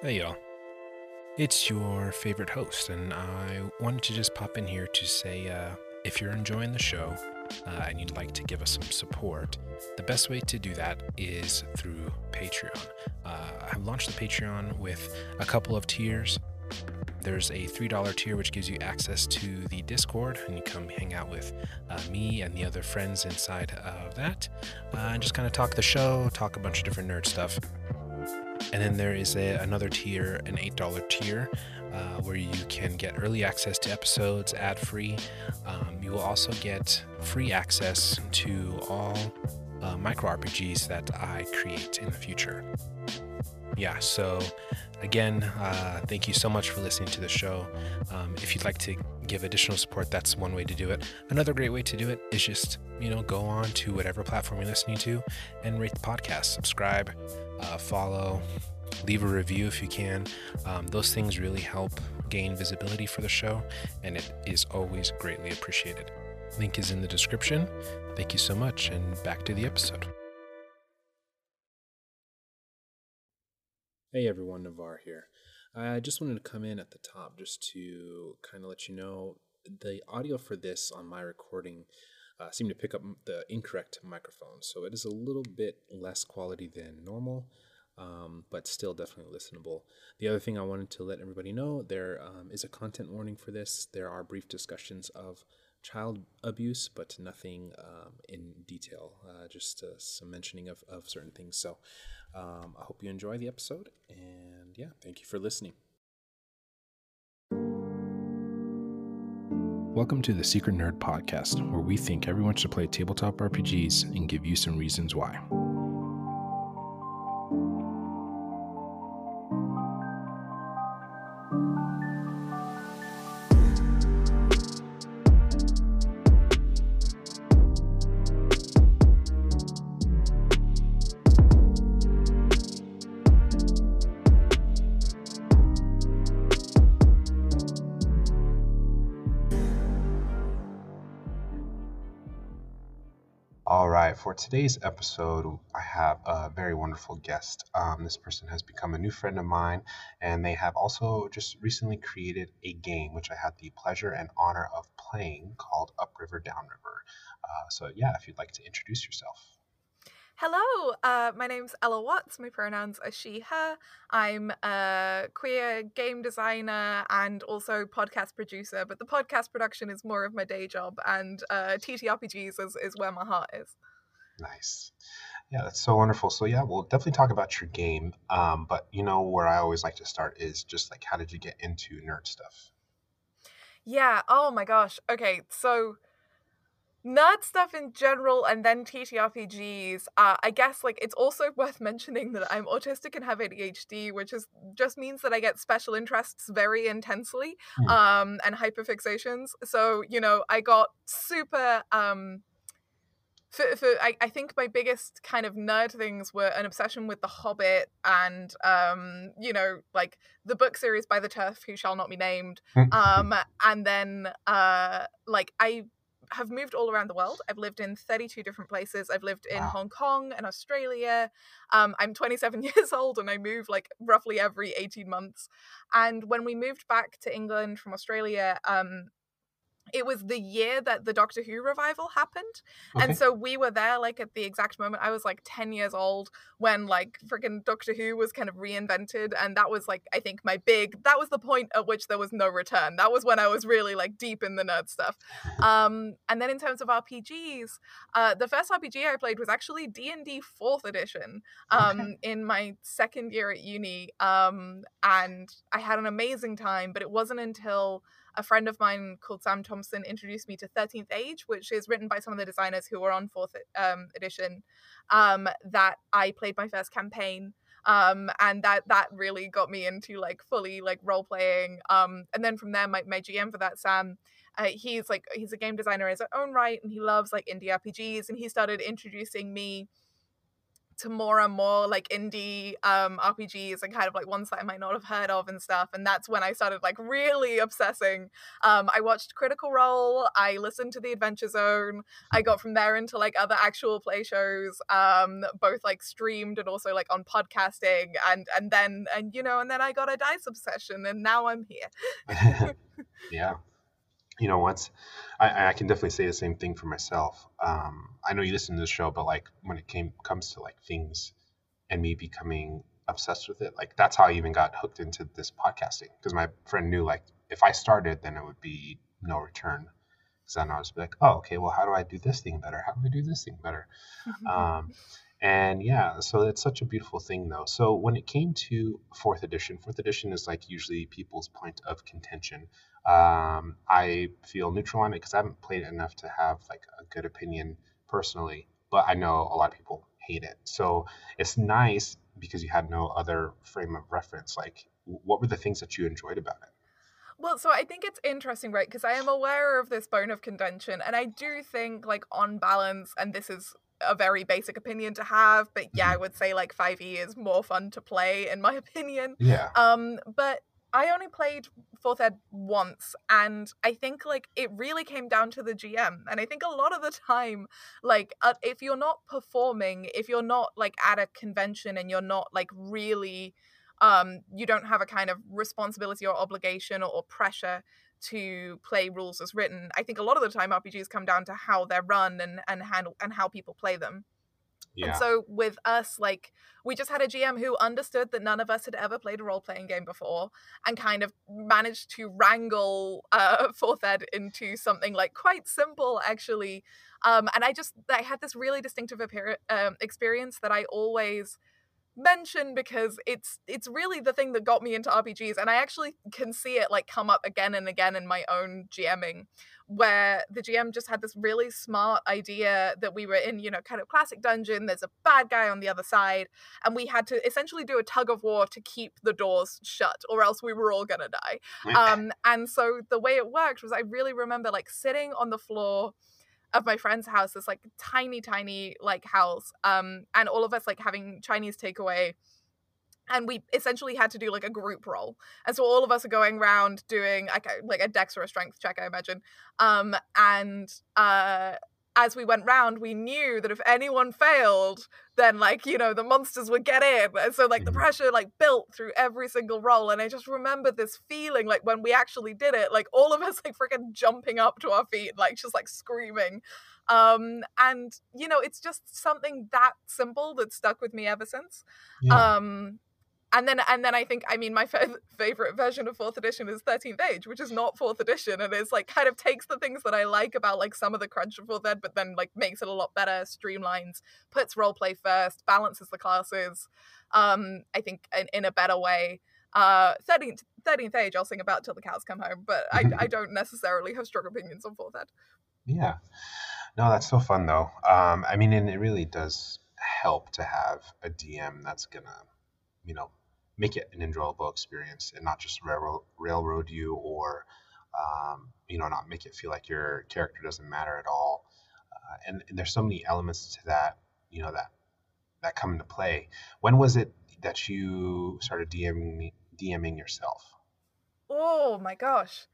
Hey y'all. It's your favorite host, and I wanted to just pop in here to say uh, if you're enjoying the show uh, and you'd like to give us some support, the best way to do that is through Patreon. Uh, I've launched the Patreon with a couple of tiers. There's a $3 tier which gives you access to the Discord, and you come hang out with uh, me and the other friends inside of that, uh, and just kind of talk the show, talk a bunch of different nerd stuff. And then there is a, another tier, an $8 tier, uh, where you can get early access to episodes ad free. Um, you will also get free access to all uh, micro RPGs that I create in the future. Yeah, so again, uh, thank you so much for listening to the show. Um, if you'd like to give additional support, that's one way to do it. Another great way to do it is just, you know, go on to whatever platform you're listening to and rate the podcast, subscribe, uh, follow, leave a review if you can. Um, those things really help gain visibility for the show, and it is always greatly appreciated. Link is in the description. Thank you so much, and back to the episode. Hey everyone, Navar here. I just wanted to come in at the top just to kind of let you know the audio for this on my recording uh, seemed to pick up the incorrect microphone, so it is a little bit less quality than normal um, but still definitely listenable. The other thing I wanted to let everybody know there um, is a content warning for this. There are brief discussions of child abuse, but nothing um, in detail, uh, just uh, some mentioning of, of certain things. So um, I hope you enjoy the episode, and yeah, thank you for listening. Welcome to the Secret Nerd Podcast, where we think everyone should play tabletop RPGs and give you some reasons why. Today's episode, I have a very wonderful guest. Um, this person has become a new friend of mine, and they have also just recently created a game which I had the pleasure and honor of playing called Upriver Downriver. Uh, so, yeah, if you'd like to introduce yourself. Hello, uh, my name's Ella Watts. My pronouns are she, her. I'm a queer game designer and also podcast producer, but the podcast production is more of my day job, and uh, TTRPGs is, is where my heart is. Nice. Yeah, that's so wonderful. So, yeah, we'll definitely talk about your game. Um, but, you know, where I always like to start is just like, how did you get into nerd stuff? Yeah, oh my gosh. Okay, so nerd stuff in general and then TTRPGs. Uh, I guess like it's also worth mentioning that I'm autistic and have ADHD, which is just means that I get special interests very intensely Hmm. um, and hyperfixations. So you know, I got super. Um, for, for I, I think my biggest kind of nerd things were an obsession with The Hobbit and um, you know, like the book series by the TERF Who Shall Not Be Named. Um, and then uh, like I have moved all around the world. I've lived in 32 different places. I've lived in Wow. Hong Kong and Australia. Um, I'm 27 years old and I move like roughly every 18 months. And when we moved back to England from Australia, um, it was the year that the Doctor Who revival happened. Okay. And so we were there like at the exact moment. I was like 10 years old when like freaking Doctor Who was kind of reinvented. And that was like, I think my big, that was the point at which there was no return. That was when I was really like deep in the nerd stuff. Um, and then in terms of RPGs, uh, the first RPG I played was actually D&D 4th edition um, Okay. in my second year at uni. Um, and I had an amazing time, but it wasn't until a friend of mine called Sam Thompson introduced me to 13th Age, which is written by some of the designers who were on fourth um, edition, um, that I played my first campaign. Um, and that that really got me into like fully like role playing. Um, and then from there, my, my GM for that, Sam, uh, he's like he's a game designer in his own right, and he loves like indie RPGs, and he started introducing me to more and more like indie um RPGs and kind of like ones that I might not have heard of and stuff. And that's when I started like really obsessing. Um I watched Critical Role, I listened to the Adventure Zone, I got from there into like other actual play shows, um, both like streamed and also like on podcasting and and then and you know, and then I got a dice obsession and now I'm here. yeah you know, once I, I can definitely say the same thing for myself. Um, I know you listen to the show, but like when it came comes to like things and me becoming obsessed with it, like that's how I even got hooked into this podcasting because my friend knew like if I started, then it would be no return. Because then I was like, oh, okay, well, how do I do this thing better? How do I do this thing better? um, and yeah, so it's such a beautiful thing though. So when it came to fourth edition, fourth edition is like usually people's point of contention. Um, I feel neutral on it because I haven't played it enough to have like a good opinion personally, but I know a lot of people hate it. So it's nice because you had no other frame of reference. Like, what were the things that you enjoyed about it? Well, so I think it's interesting, right? Because I am aware of this bone of contention, and I do think, like, on balance, and this is a very basic opinion to have, but yeah, mm-hmm. I would say like 5e is more fun to play in my opinion. Yeah. Um but I only played fourth ed once and I think like it really came down to the GM and I think a lot of the time like uh, if you're not performing, if you're not like at a convention and you're not like really um you don't have a kind of responsibility or obligation or, or pressure to play rules as written. I think a lot of the time RPGs come down to how they're run and and handle and how people play them. Yeah. And so with us, like we just had a GM who understood that none of us had ever played a role playing game before, and kind of managed to wrangle uh, fourth ed into something like quite simple, actually. Um, and I just I had this really distinctive appear- um, experience that I always mention because it's it's really the thing that got me into RPGs and I actually can see it like come up again and again in my own GMing where the GM just had this really smart idea that we were in, you know, kind of classic dungeon, there's a bad guy on the other side and we had to essentially do a tug of war to keep the doors shut or else we were all going to die. Um and so the way it worked was I really remember like sitting on the floor of my friend's house, this like tiny, tiny like house, um, and all of us like having Chinese takeaway. And we essentially had to do like a group roll, and so all of us are going around doing like a, like a dex or a strength check, I imagine. Um, and uh, as we went round, we knew that if anyone failed, then like you know the monsters would get in, and so like the mm-hmm. pressure like built through every single roll. And I just remember this feeling like when we actually did it, like all of us like freaking jumping up to our feet, like just like screaming. Um, and you know, it's just something that simple that stuck with me ever since. Yeah. Um, and then and then I think I mean my f- favorite version of fourth edition is 13th age which is not fourth edition and it's like kind of takes the things that I like about like some of the crunch of fourth ed but then like makes it a lot better streamlines puts roleplay first balances the classes um I think in, in a better way. Uh 13th 13th age I'll sing about till the cows come home but I, I don't necessarily have strong opinions on fourth ed. Yeah. No that's so fun though. Um I mean and it really does help to have a DM that's gonna you know make it an enjoyable experience and not just railroad, railroad you or um, you know not make it feel like your character doesn't matter at all. Uh, and, and, there's so many elements to that you know that that come into play. When was it that you started dming dming yourself? Oh my gosh.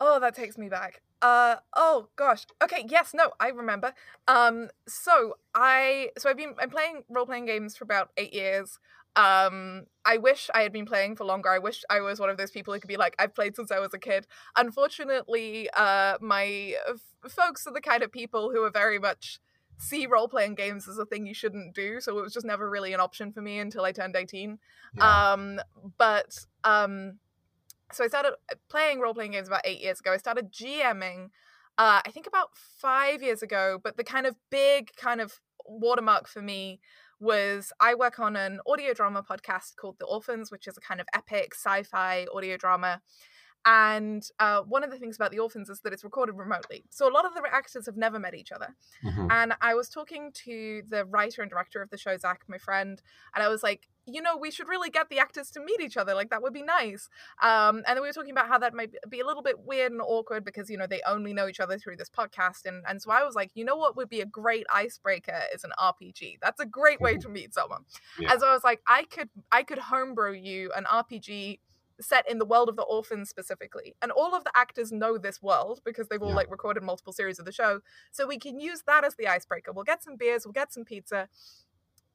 Oh that takes me back. Uh oh gosh. Okay yes no i remember. Um so i so i've been i'm playing role-playing games for about eight years um i wish i had been playing for longer. I wish i was one of those people who could be like i've played since i was a kid. Unfortunately uh my f- folks are the kind of people who are very much see role playing games as a thing you shouldn't do so it was just never really an option for me until i turned 18 yeah. um but um so i started uh, playing role playing games about 8 years ago. I started gming uh i think about 5 years ago but the kind of big kind of watermark for me was I work on an audio drama podcast called The Orphans, which is a kind of epic sci fi audio drama. and uh, one of the things about the orphans is that it's recorded remotely so a lot of the actors have never met each other Mhm. and i was talking to the writer and director of the show zach my friend and i was like you know we should really get the actors to meet each other like that would be nice um, and then we were talking about how that might be a little bit weird and awkward because you know they only know each other through this podcast and and so i was like you know what would be a great icebreaker is an rpg that's a great way to meet someone Yeah. and so i was like i could i could homebrew you an rpg set in the world of the orphans specifically and all of the actors know this world because they've all Yeah. like recorded multiple series of the show so we can use that as the icebreaker we'll get some beers we'll get some pizza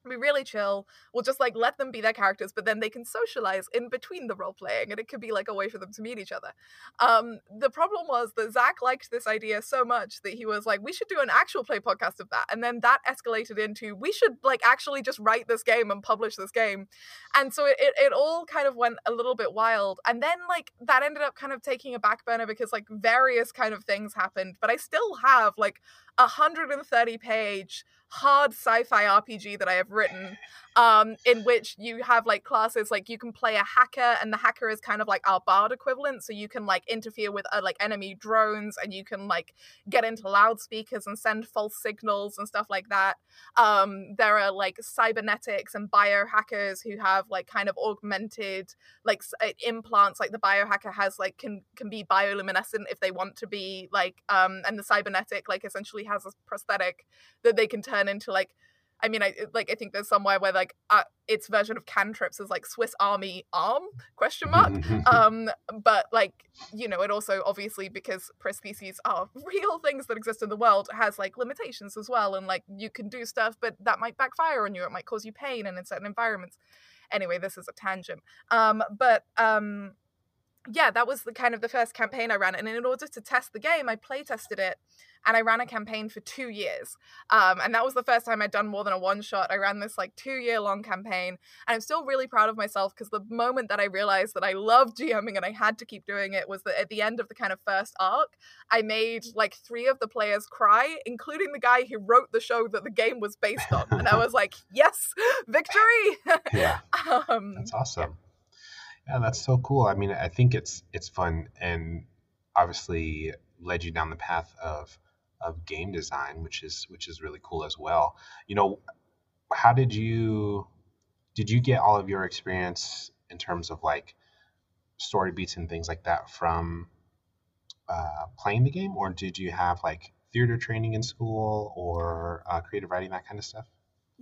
be really chill. We'll just like let them be their characters, but then they can socialize in between the role playing, and it could be like a way for them to meet each other. Um, the problem was that Zach liked this idea so much that he was like, "We should do an actual play podcast of that," and then that escalated into, "We should like actually just write this game and publish this game," and so it it, it all kind of went a little bit wild, and then like that ended up kind of taking a back burner because like various kind of things happened, but I still have like a 130 page hard sci-fi RPG that I have written, um, in which you have like classes like you can play a hacker, and the hacker is kind of like our bard equivalent, so you can like interfere with uh, like enemy drones, and you can like get into loudspeakers and send false signals and stuff like that. Um, there are like cybernetics and biohackers who have like kind of augmented like uh, implants like the biohacker has like can can be bioluminescent if they want to be like um and the cybernetic like essentially has a prosthetic that they can turn into like I mean, I like. I think there's somewhere where like uh, its version of cantrips is like Swiss Army arm question mark. um, but like you know, it also obviously because prostheses are real things that exist in the world has like limitations as well, and like you can do stuff, but that might backfire on you. It might cause you pain, and in certain environments. Anyway, this is a tangent. Um, but um, yeah, that was the kind of the first campaign I ran, and in order to test the game, I play tested it, and I ran a campaign for two years. Um, and that was the first time I'd done more than a one shot. I ran this like two year long campaign, and I'm still really proud of myself because the moment that I realized that I loved GMing and I had to keep doing it was that at the end of the kind of first arc, I made like three of the players cry, including the guy who wrote the show that the game was based on. And I was like, yes, victory! yeah, um, that's awesome. Yeah, that's so cool. I mean, I think it's it's fun and obviously led you down the path of of game design, which is which is really cool as well. You know, how did you did you get all of your experience in terms of like story beats and things like that from uh, playing the game, or did you have like theater training in school or uh, creative writing that kind of stuff?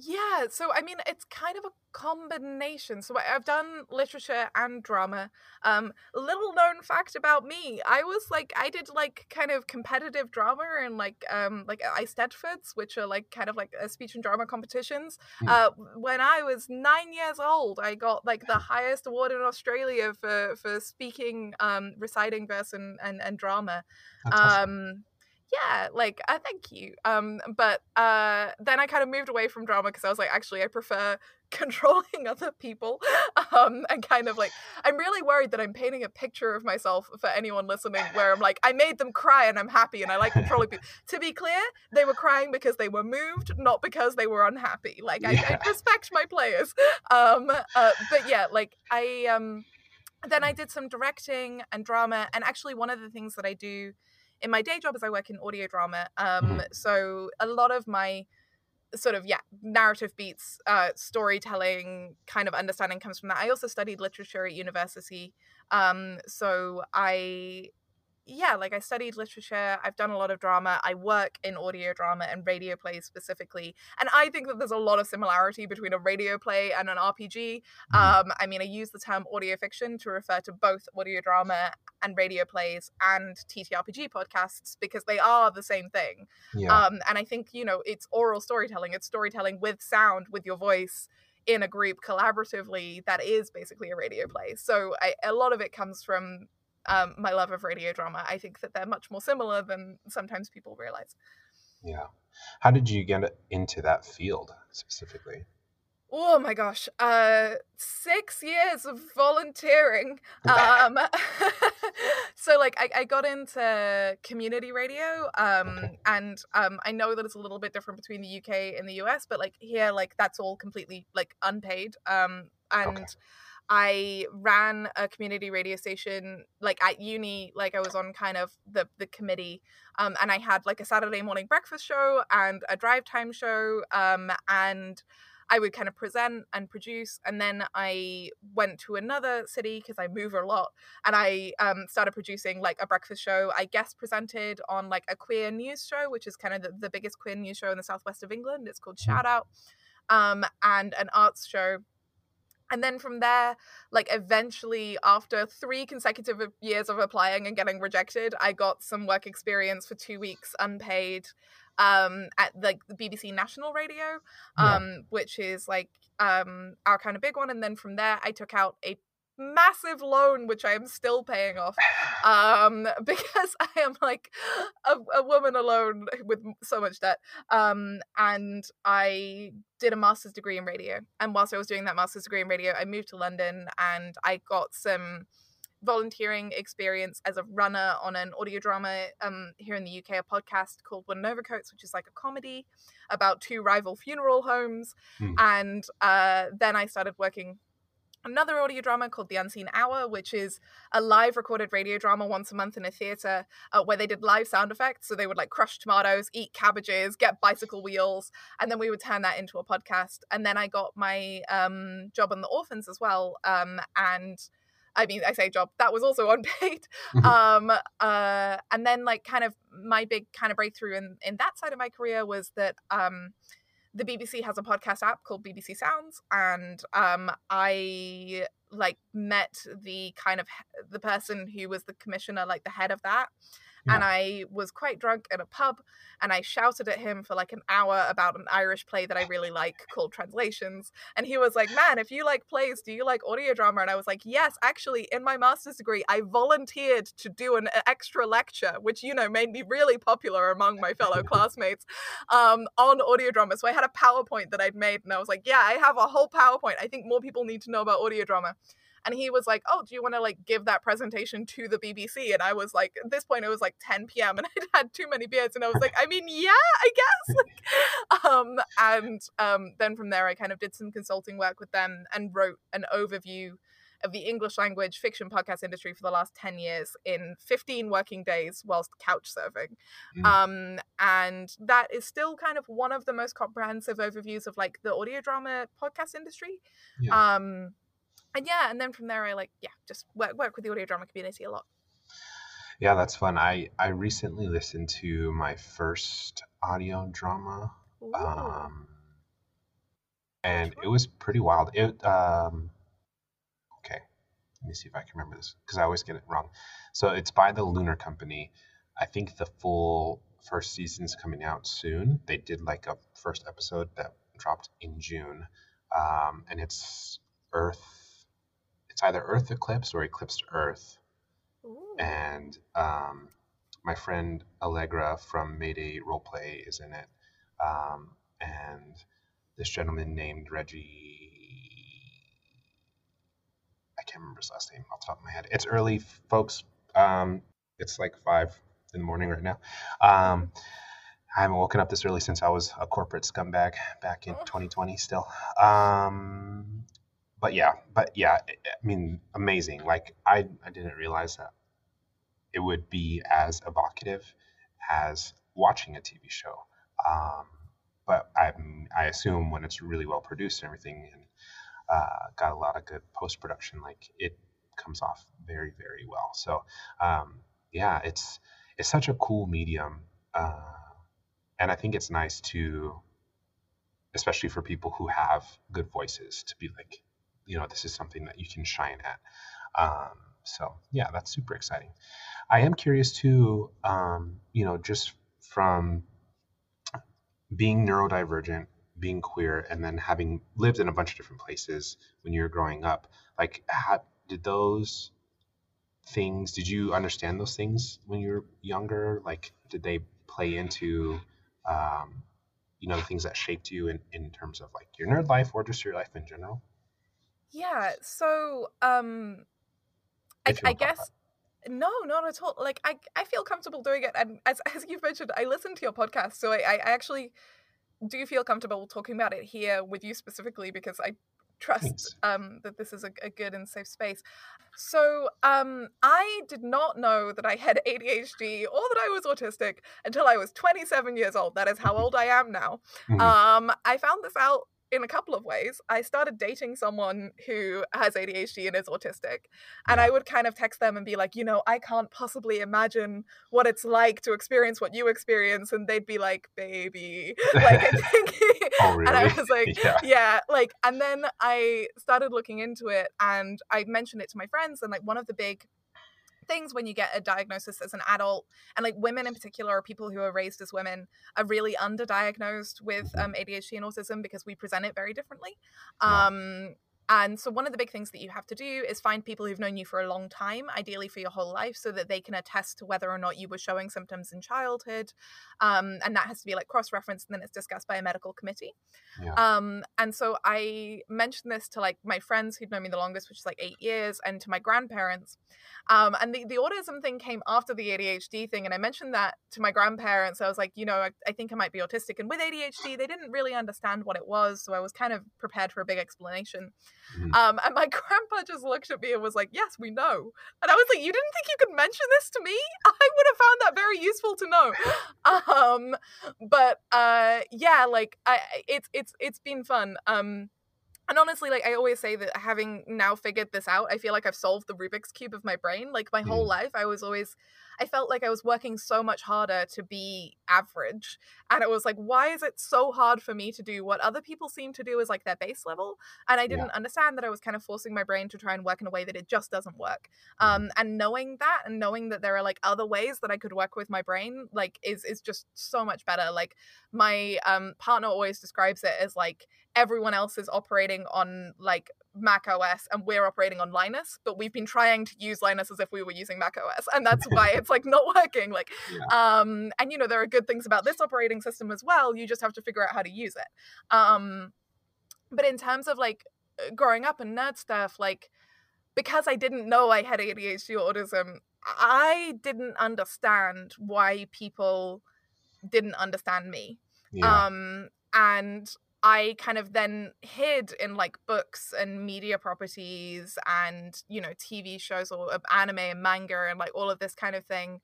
Yeah, so I mean, it's kind of a combination. So I- I've done literature and drama. Um, little known fact about me, I was like, I did like kind of competitive drama and like um like Eisteddfods, which are like kind of like uh, speech and drama competitions. Hmm. Uh, when I was nine years old, I got like the highest award in Australia for for speaking, um, reciting verse and and, and drama That's awesome. um yeah like uh, thank you um but uh then i kind of moved away from drama because i was like actually i prefer controlling other people um and kind of like i'm really worried that i'm painting a picture of myself for anyone listening where i'm like i made them cry and i'm happy and i like controlling people to be clear they were crying because they were moved not because they were unhappy like i, Yeah. I respect my players um uh, but yeah like i um then I did some directing and drama. And actually, one of the things that I do in my day job is I work in audio drama. Um, So a lot of my sort of yeah narrative beats uh storytelling kind of understanding comes from that i also studied literature at university um so i yeah like i studied literature i've done a lot of drama i work in audio drama and radio plays specifically and i think that there's a lot of similarity between a radio play and an rpg Mhm. um, I mean, I use the term audio fiction to refer to both audio drama and radio plays and TTRPG podcasts because they are the same thing. yeah. Um, and I think, you know, it's oral storytelling, it's storytelling with sound, with your voice in a group collaboratively that is basically a radio play. So I, a lot of it comes from um, my love of radio drama. I think that they're much more similar than sometimes people realize. Yeah. How did you get into that field specifically? Oh my gosh. Uh six years of volunteering. Um so like I, I got into community radio. Um Okay. and um I know that it's a little bit different between the UK and the US, but like here like that's all completely like unpaid. Um and Okay. I ran a community radio station like at uni, like I was on kind of the the committee, um, and I had like a Saturday morning breakfast show and a drive time show, um, and I would kind of present and produce, and then I went to another city because I move a lot, and I um, started producing like a breakfast show. I guest presented on like a queer news show, which is kind of the, the biggest queer news show in the southwest of England. It's called Shout Out, um, and an arts show and then from there like eventually after three consecutive years of applying and getting rejected i got some work experience for two weeks unpaid um at the, the bbc national radio um yeah. which is like um our kind of big one and then from there i took out a massive loan which i am still paying off um because i am like a, a, woman alone with so much debt um and i did a master's degree in radio and whilst i was doing that master's degree in radio i moved to london and i got some volunteering experience as a runner on an audio drama um here in the uk a podcast called Wooden Overcoats which is like a comedy about two rival funeral homes mm. and uh then i started working another audio drama called The Unseen Hour, which is a live recorded radio drama once a month in a theater uh, where they did live sound effects. So they would like crush tomatoes, eat cabbages, get bicycle wheels, and then we would turn that into a podcast. And then I got my um, job on The Orphans as well. Um, and I mean, I say job, that was also unpaid. Mm-hmm. um, uh, and then like kind of my big kind of breakthrough in, in that side of my career was that um, the BBC has a podcast app called BBC Sounds, and um, I like met the kind of the person who was the commissioner, like the head of that, yeah. and I was quite drunk at a pub and I shouted at him for like an hour about an Irish play that I really like called Translations. And he was like, Man, if you like plays, do you like audio drama? And I was like, Yes, actually, in my master's degree, I volunteered to do an extra lecture, which, you know, made me really popular among my fellow classmates um, on audio drama. So I had a PowerPoint that I'd made and I was like, Yeah, I have a whole PowerPoint. I think more people need to know about audio drama and he was like oh do you want to like give that presentation to the bbc and i was like at this point it was like 10 p.m and i'd had too many beers and i was like i mean yeah i guess like, um and um then from there i kind of did some consulting work with them and wrote an overview of the English language fiction podcast industry for the last 10 years in 15 working days whilst couch surfing. Mm. Um, and that is still kind of one of the most comprehensive overviews of like the audio drama podcast industry. Yeah. Um, and yeah, and then from there, I like yeah, just work work with the audio drama community a lot. Yeah, that's fun. I I recently listened to my first audio drama, um, and it was pretty wild. It um, okay, let me see if I can remember this because I always get it wrong. So it's by the Lunar Company. I think the full first season's coming out soon. They did like a first episode that dropped in June, um, and it's Earth it's either Earth Eclipse or Eclipsed Earth. Ooh. And um, my friend Allegra from Mayday Roleplay is in it. Um, and this gentleman named Reggie. I can't remember his last name off the top of my head. It's early, folks. Um, it's like five in the morning right now. Um, I haven't woken up this early since I was a corporate scumbag back in 2020 still. Um, but yeah, but yeah, I mean, amazing. Like I, I didn't realize that it would be as evocative as watching a TV show. Um, but I, I assume when it's really well produced and everything, and uh, got a lot of good post production, like it comes off very, very well. So um, yeah, it's it's such a cool medium, uh, and I think it's nice to, especially for people who have good voices, to be like, you know this is something that you can shine at. Um, so yeah, that's super exciting. I am curious too, um, you know, just from being neurodivergent, being queer, and then having lived in a bunch of different places when you were growing up, like how did those things did you understand those things when you were younger like did they play into um, you know the things that shaped you in, in terms of like your nerd life or just your life in general yeah, so um I, I guess no, not at all. Like I I feel comfortable doing it and as as you've mentioned, I listen to your podcast, so I, I actually do feel comfortable talking about it here with you specifically because I trust um, that this is a, a, good and safe space. So um, I did not know that I had ADHD or that I was autistic until I was 27 years old. That is how old I am now. Mm-hmm. Um, I found this out in a couple of ways. I started dating someone who has ADHD and is autistic, and I would kind of text them and be like, you know, I can't possibly imagine what it's like to experience what you experience, and they'd be like, baby, like oh, really? and I was like, yeah. yeah, like, and then I started looking into it, and I mentioned it to my friends, and like one of the big things when you get a diagnosis as an adult and like women in particular or people who are raised as women are really underdiagnosed with um, adhd and autism because we present it very differently. Um, and so, one of the big things that you have to do is find people who've known you for a long time, ideally for your whole life, so that they can attest to whether or not you were showing symptoms in childhood. Um, and that has to be like cross referenced and then it's discussed by a medical committee. Yeah. Um, and so, I mentioned this to like my friends who'd known me the longest, which is like eight years, and to my grandparents. Um, and the, the autism thing came after the ADHD thing. And I mentioned that to my grandparents. I was like, you know, I, I think I might be autistic. And with ADHD, they didn't really understand what it was. So, I was kind of prepared for a big explanation. Mm-hmm. Um, and my grandpa just looked at me and was like, "Yes, we know." And I was like, "You didn't think you could mention this to me? I would have found that very useful to know." um, but uh, yeah, like I, it's it's it's been fun. Um, and honestly, like I always say that having now figured this out, I feel like I've solved the Rubik's cube of my brain. Like my mm. whole life, I was always I felt like I was working so much harder to be average. And it was like, why is it so hard for me to do what other people seem to do as like their base level? And I didn't yeah. understand that I was kind of forcing my brain to try and work in a way that it just doesn't work. Mm-hmm. Um, and knowing that and knowing that there are like other ways that I could work with my brain, like is is just so much better. Like my um partner always describes it as like everyone else is operating on like Mac OS and we're operating on Linux, but we've been trying to use Linux as if we were using Mac OS, and that's why it's like not working. Like, yeah. um, and you know there are good things about this operating system as well. You just have to figure out how to use it. Um, but in terms of like uh, growing up and nerd stuff, like because I didn't know I had ADHD or autism, I didn't understand why people didn't understand me. Yeah. Um, and I kind of then hid in like books and media properties and you know TV shows or anime and manga and like all of this kind of thing.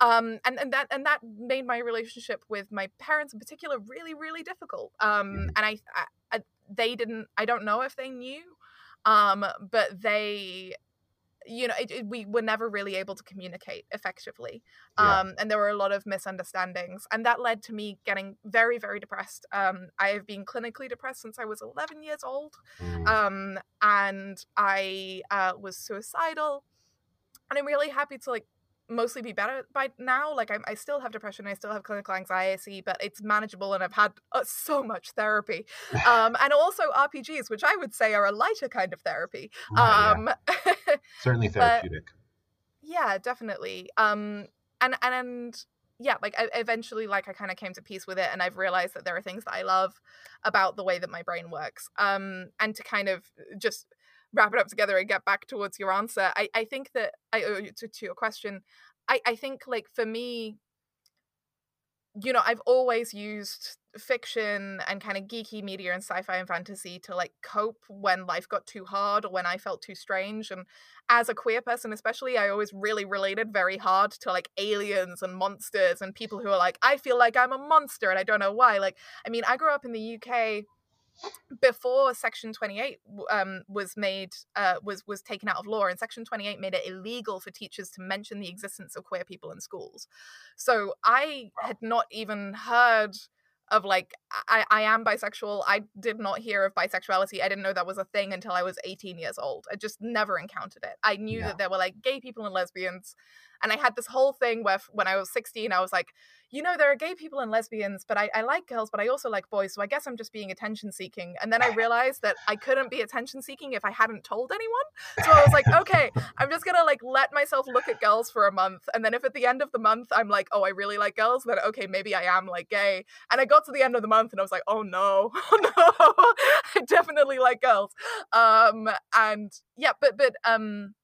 Um, and and that and that made my relationship with my parents in particular really really difficult. Um, mm. and I, I, I they didn't I don't know if they knew, um, but they you know, it, it, we were never really able to communicate effectively. Yeah. Um, and there were a lot of misunderstandings. And that led to me getting very, very depressed. Um, I have been clinically depressed since I was 11 years old. Mm. Um, and I uh, was suicidal. And I'm really happy to like mostly be better by now. Like I'm, I still have depression, I still have clinical anxiety, but it's manageable, and I've had uh, so much therapy, um, and also RPGs, which I would say are a lighter kind of therapy. Right, um, yeah. Certainly therapeutic. yeah, definitely. Um, and and and yeah, like I, eventually, like I kind of came to peace with it, and I've realized that there are things that I love about the way that my brain works. Um, and to kind of just wrap it up together and get back towards your answer, I, I think that I oh, to, to your question, I, I think like for me, you know, I've always used fiction and kind of geeky media and sci-fi and fantasy to like cope when life got too hard or when I felt too strange. And as a queer person, especially, I always really related very hard to like aliens and monsters and people who are like, I feel like I'm a monster and I don't know why. Like, I mean, I grew up in the UK before section 28 um, was made uh, was was taken out of law and section 28 made it illegal for teachers to mention the existence of queer people in schools. So i had not even heard of like I, I am bisexual. I did not hear of bisexuality. I didn't know that was a thing until i was 18 years old. I just never encountered it. I knew yeah. that there were like gay people and lesbians and i had this whole thing where when i was 16 i was like you know, there are gay people and lesbians, but I, I like girls, but I also like boys. So I guess I'm just being attention seeking. And then I realized that I couldn't be attention seeking if I hadn't told anyone. So I was like, okay, I'm just gonna like let myself look at girls for a month. And then if at the end of the month I'm like, oh, I really like girls, then okay, maybe I am like gay. And I got to the end of the month and I was like, oh no, oh no, I definitely like girls. Um and yeah, but but um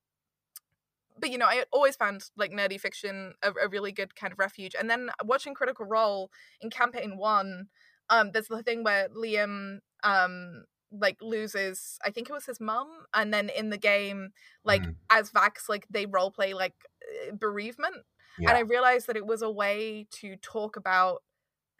but you know, I always found like nerdy fiction a, a, really good kind of refuge. And then watching Critical Role in campaign one, um, there's the thing where Liam um like loses i think it was his mum and then in the game like Mm. as vax like they role play like uh, bereavement and i realized that it was a way to talk about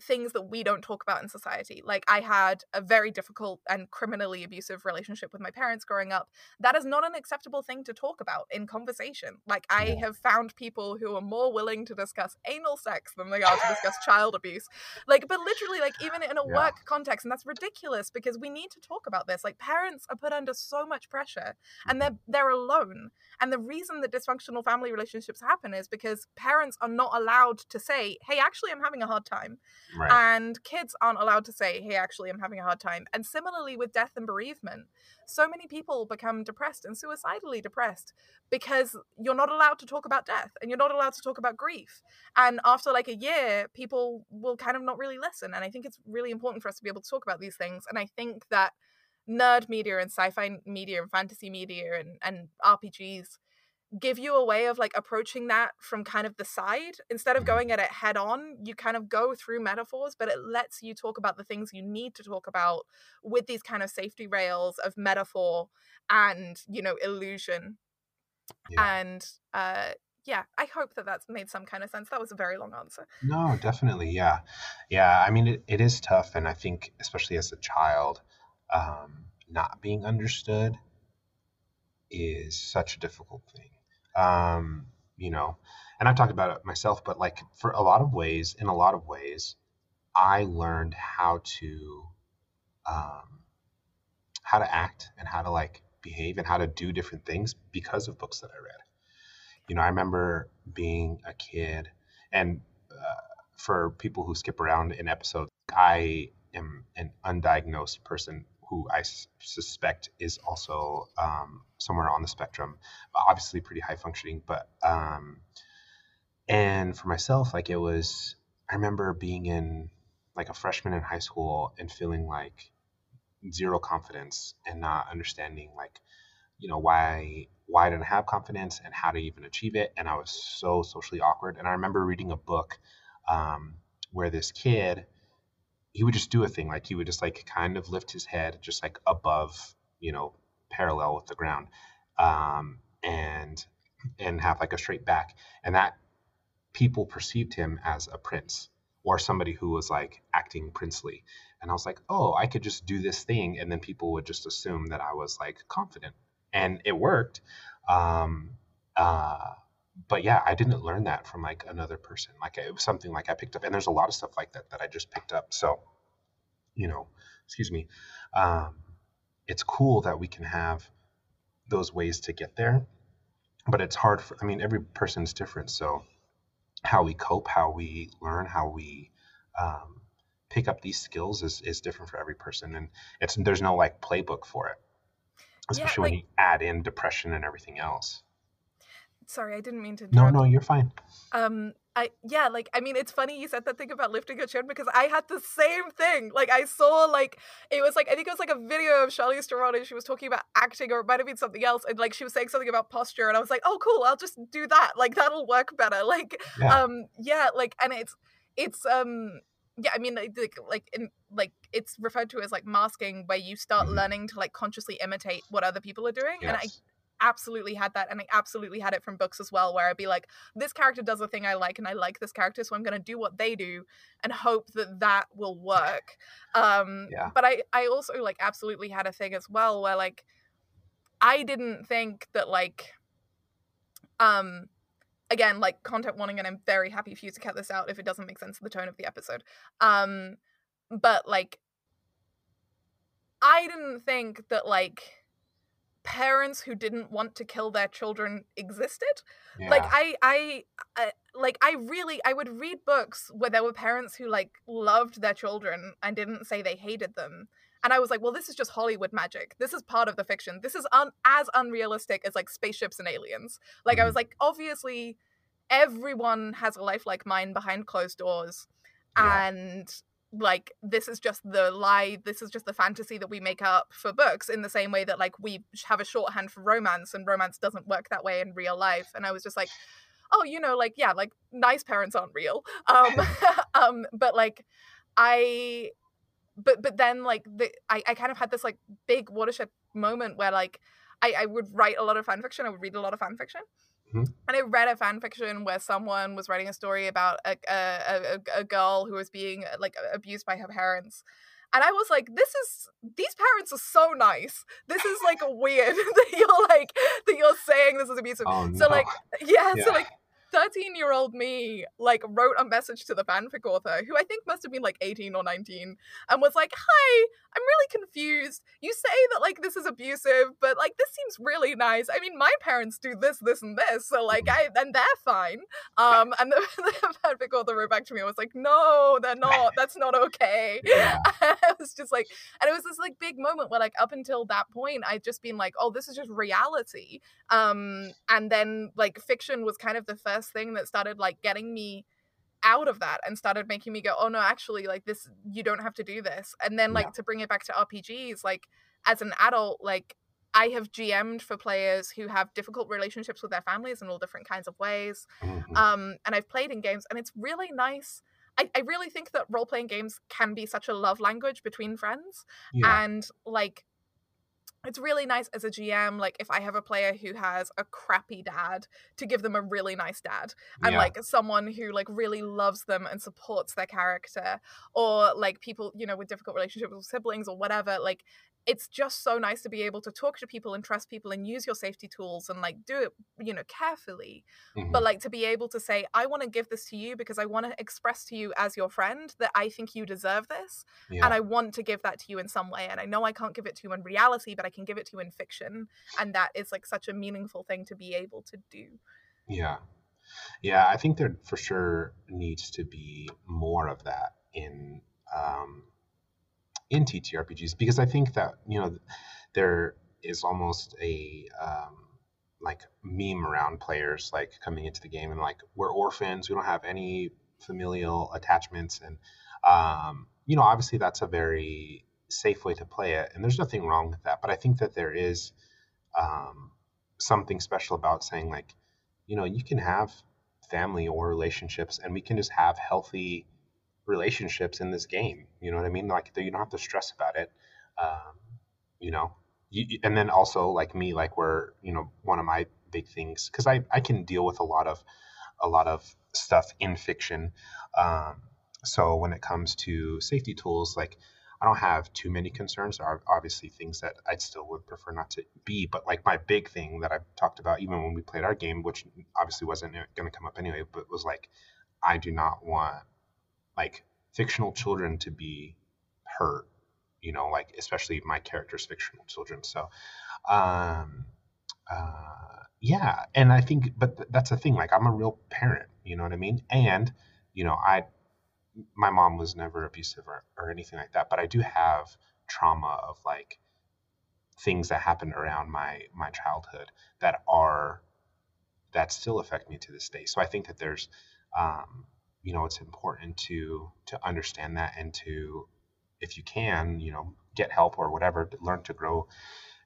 things that we don't talk about in society. Like i had a very difficult and criminally abusive relationship with my parents growing up. That is not an acceptable thing to talk about in conversation. Like i have found people who are more willing to discuss anal sex than they are to discuss child abuse. Like but literally like even in a Yeah. work context and that's ridiculous because we need to talk about this. Like parents are put under so much pressure and they're mm-hmm. they're alone. And the reason that dysfunctional family relationships happen is because parents are not allowed to say hey actually i'm having a hard time Right. and kids aren't allowed to say hey actually i'm having a hard time and similarly with death and bereavement so many people become depressed and suicidally depressed because you're not allowed to talk about death and you're not allowed to talk about grief and after like a year people will kind of not really listen and i think it's really important for us to be able to talk about these things and i think that nerd media and sci-fi media and fantasy media and, and rpgs give you a way of like approaching that from kind of the side instead of Mhm. going at it head on you kind of go through metaphors but it lets you talk about the things you need to talk about with these kind of safety rails of metaphor and you know illusion Yeah. and uh yeah i hope that that's made some kind of sense that was a very long answer No, definitely. Yeah. Yeah. I mean, it, it is tough. And I think, especially as a child, um, not being understood is such a difficult thing. Um, you know, and I've talked about it myself, but like for a lot of ways, in a lot of ways, I learned how to, um, how to act and how to like behave and how to do different things because of books that I read. You know, I remember being a kid and uh, for people who skip around in episodes, I am an undiagnosed person who I s- suspect is also um, somewhere on the spectrum. Obviously, pretty high functioning, but um, and for myself, like it was. I remember being in like a freshman in high school and feeling like zero confidence and not understanding like you know why why I didn't have confidence and how to even achieve it and i was so socially awkward and i remember reading a book um, where this kid he would just do a thing like he would just like kind of lift his head just like above you know parallel with the ground um, and and have like a straight back and that people perceived him as a prince or somebody who was like acting princely and i was like oh i could just do this thing and then people would just assume that i was like confident and it worked um uh but yeah i didn't learn that from like another person. Like it was something like i picked up and there's a lot of stuff like that that i just picked up. So you know excuse me. Um it's cool that we can have those ways to get there but it's hard for i mean every person's different. So how we cope how we learn how we um, pick up these skills is, is different for every person and it's there's no like playbook for it especially when like- you add in depression and everything else sorry i didn't mean to no no you're fine. Um i yeah like i mean it's funny you said that thing about lifting your chin because i had the same thing. Like i saw like it was like i think it was like a video of charlize theron and she was talking about acting or it might have been something else and like she was saying something about posture and i was like oh cool i'll just do that. Like that'll work better. Like yeah. um yeah like and it's it's um yeah i mean like like, in like it's referred to as like masking where you start Mhm. learning to like consciously imitate what other people are doing and i yes absolutely had that and i absolutely had it from books as well where i'd be like this character does a thing i like and i like this character so i'm going to do what they do and hope that that will work um Yeah. but i i also like absolutely had a thing as well where like i didn't think that like um again like content warning and i'm very happy for you to cut this out if it doesn't make sense to the tone of the episode um but like i didn't think that like parents who didn't want to kill their children existed. Yeah. like I, I i like i really i would read books where there were parents who like loved their children and didn't say they hated them and i was like well this is just hollywood magic. This is part of the fiction. This is un- as unrealistic as like spaceships and aliens. Like i was mm-hmm. like obviously everyone has a life like mine behind closed doors Yeah. and like this is just the lie this is just the fantasy that we make up for books in the same way that like we have a shorthand for romance and romance doesn't work that way in real life and i was just like oh you know like yeah like nice parents aren't real um um but like i but but then like the I, I kind of had this like big watershed moment where like I, I would write a lot of fan fiction. I would read a lot of fan fiction. Mhm. And I read a fan fiction where someone was writing a story about a, a, a, a girl who was being like abused by her parents. And I was like, this is, these parents are so nice. This is like weird that you're like, that you're saying this is abusive. Oh no. So like, yeah, Yeah. so like 13 year old me like wrote a message to the fanfic author who I think must have been like 18 or 19 and was like, Hi, I'm really confused. You say that like this is abusive, but like this seems really nice. I mean, my parents do this, this, and this, so like I and they're fine. Um, and the, the fanfic author wrote back to me and was like, No, they're not. That's not okay. yeah. I was just like, and it was this like big moment where like up until that point, I'd just been like, oh, this is just reality. Um, and then like fiction was kind of the first thing that started like getting me out of that and started making me go, oh no, actually, like this, you don't have to do this. And then like Yeah. to bring it back to RPGs, like as an adult, like I have GM'd for players who have difficult relationships with their families in all different kinds of ways Mhm. um and i've played in games and it's really nice I, I really think that role-playing games can be such a love language between friends yeah. and like it's really nice as a gm like if i have a player who has a crappy dad to give them a really nice dad and yeah. like someone who like really loves them and supports their character or like people you know with difficult relationships with siblings or whatever like it's just so nice to be able to talk to people and trust people and use your safety tools and like do it you know carefully Mhm. but like to be able to say i want to give this to you because i want to express to you as your friend that i think you deserve this yeah. and i want to give that to you in some way and i know i can't give it to you in reality but i can give it to you in fiction and that is like such a meaningful thing to be able to do Yeah. Yeah, I think there for sure needs to be more of that in um, in TTRPGs because I think that you know there is almost a um, like meme around players like coming into the game and like we're orphans, we don't have any familial attachments, and um, you know obviously that's a very safe way to play it, and there's nothing wrong with that. But I think that there is um, something special about saying like you know you can have family or relationships and we can just have healthy relationships in this game you know what i mean? Like you don't have to stress about it um, you know? You, and then also like me like where you know one of my big things because i i can deal with a lot of a lot of stuff in fiction um, so when it comes to safety tools like i don't have too many concerns. There are obviously things that i still would prefer not to be but like my big thing that i've talked about even when we played our game which obviously wasn't going to come up anyway but was like i do not want like fictional children to be hurt you know like especially my character's fictional children. So um uh yeah and i think but th- that's the thing like i'm a real parent you know what i mean? And you know i my mom was never abusive or, or anything like that but i do have trauma of like things that happened around my my childhood that are that still affect me to this day. So i think that there's um you know it's important to to understand that and to if you can you know get help or whatever to learn to grow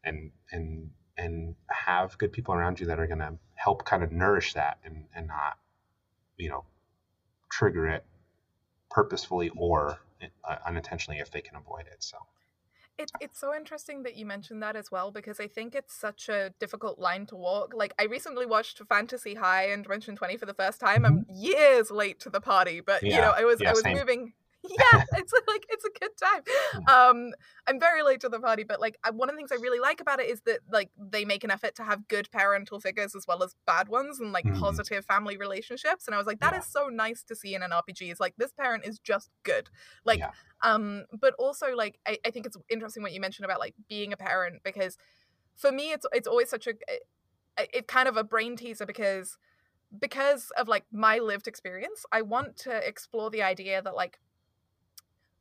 and and and have good people around you that are going to help kind of nourish that and and not you know trigger it purposefully or uh, unintentionally if they can avoid it so It, it's so interesting that you mentioned that as well because I think it's such a difficult line to walk. Like, I recently watched Fantasy High and Dimension 20 for the first time. Mm-hmm. I'm years late to the party, but you know, I was yeah, I was same. moving. Yeah, it's like it's a good time. Um, I'm very late to the party, but like I, one of the things I really like about it is that like they make an effort to have good parental figures as well as bad ones and like Mhm. positive family relationships. And I was like, that is Yeah. so nice to see in an RPG. It's like this parent is just good. Like Yeah. um but also like I, I think it's interesting what you mentioned about like being a parent because for me it's it's always such a it, it kind of a brain teaser because because of like my lived experience i want to explore the idea that like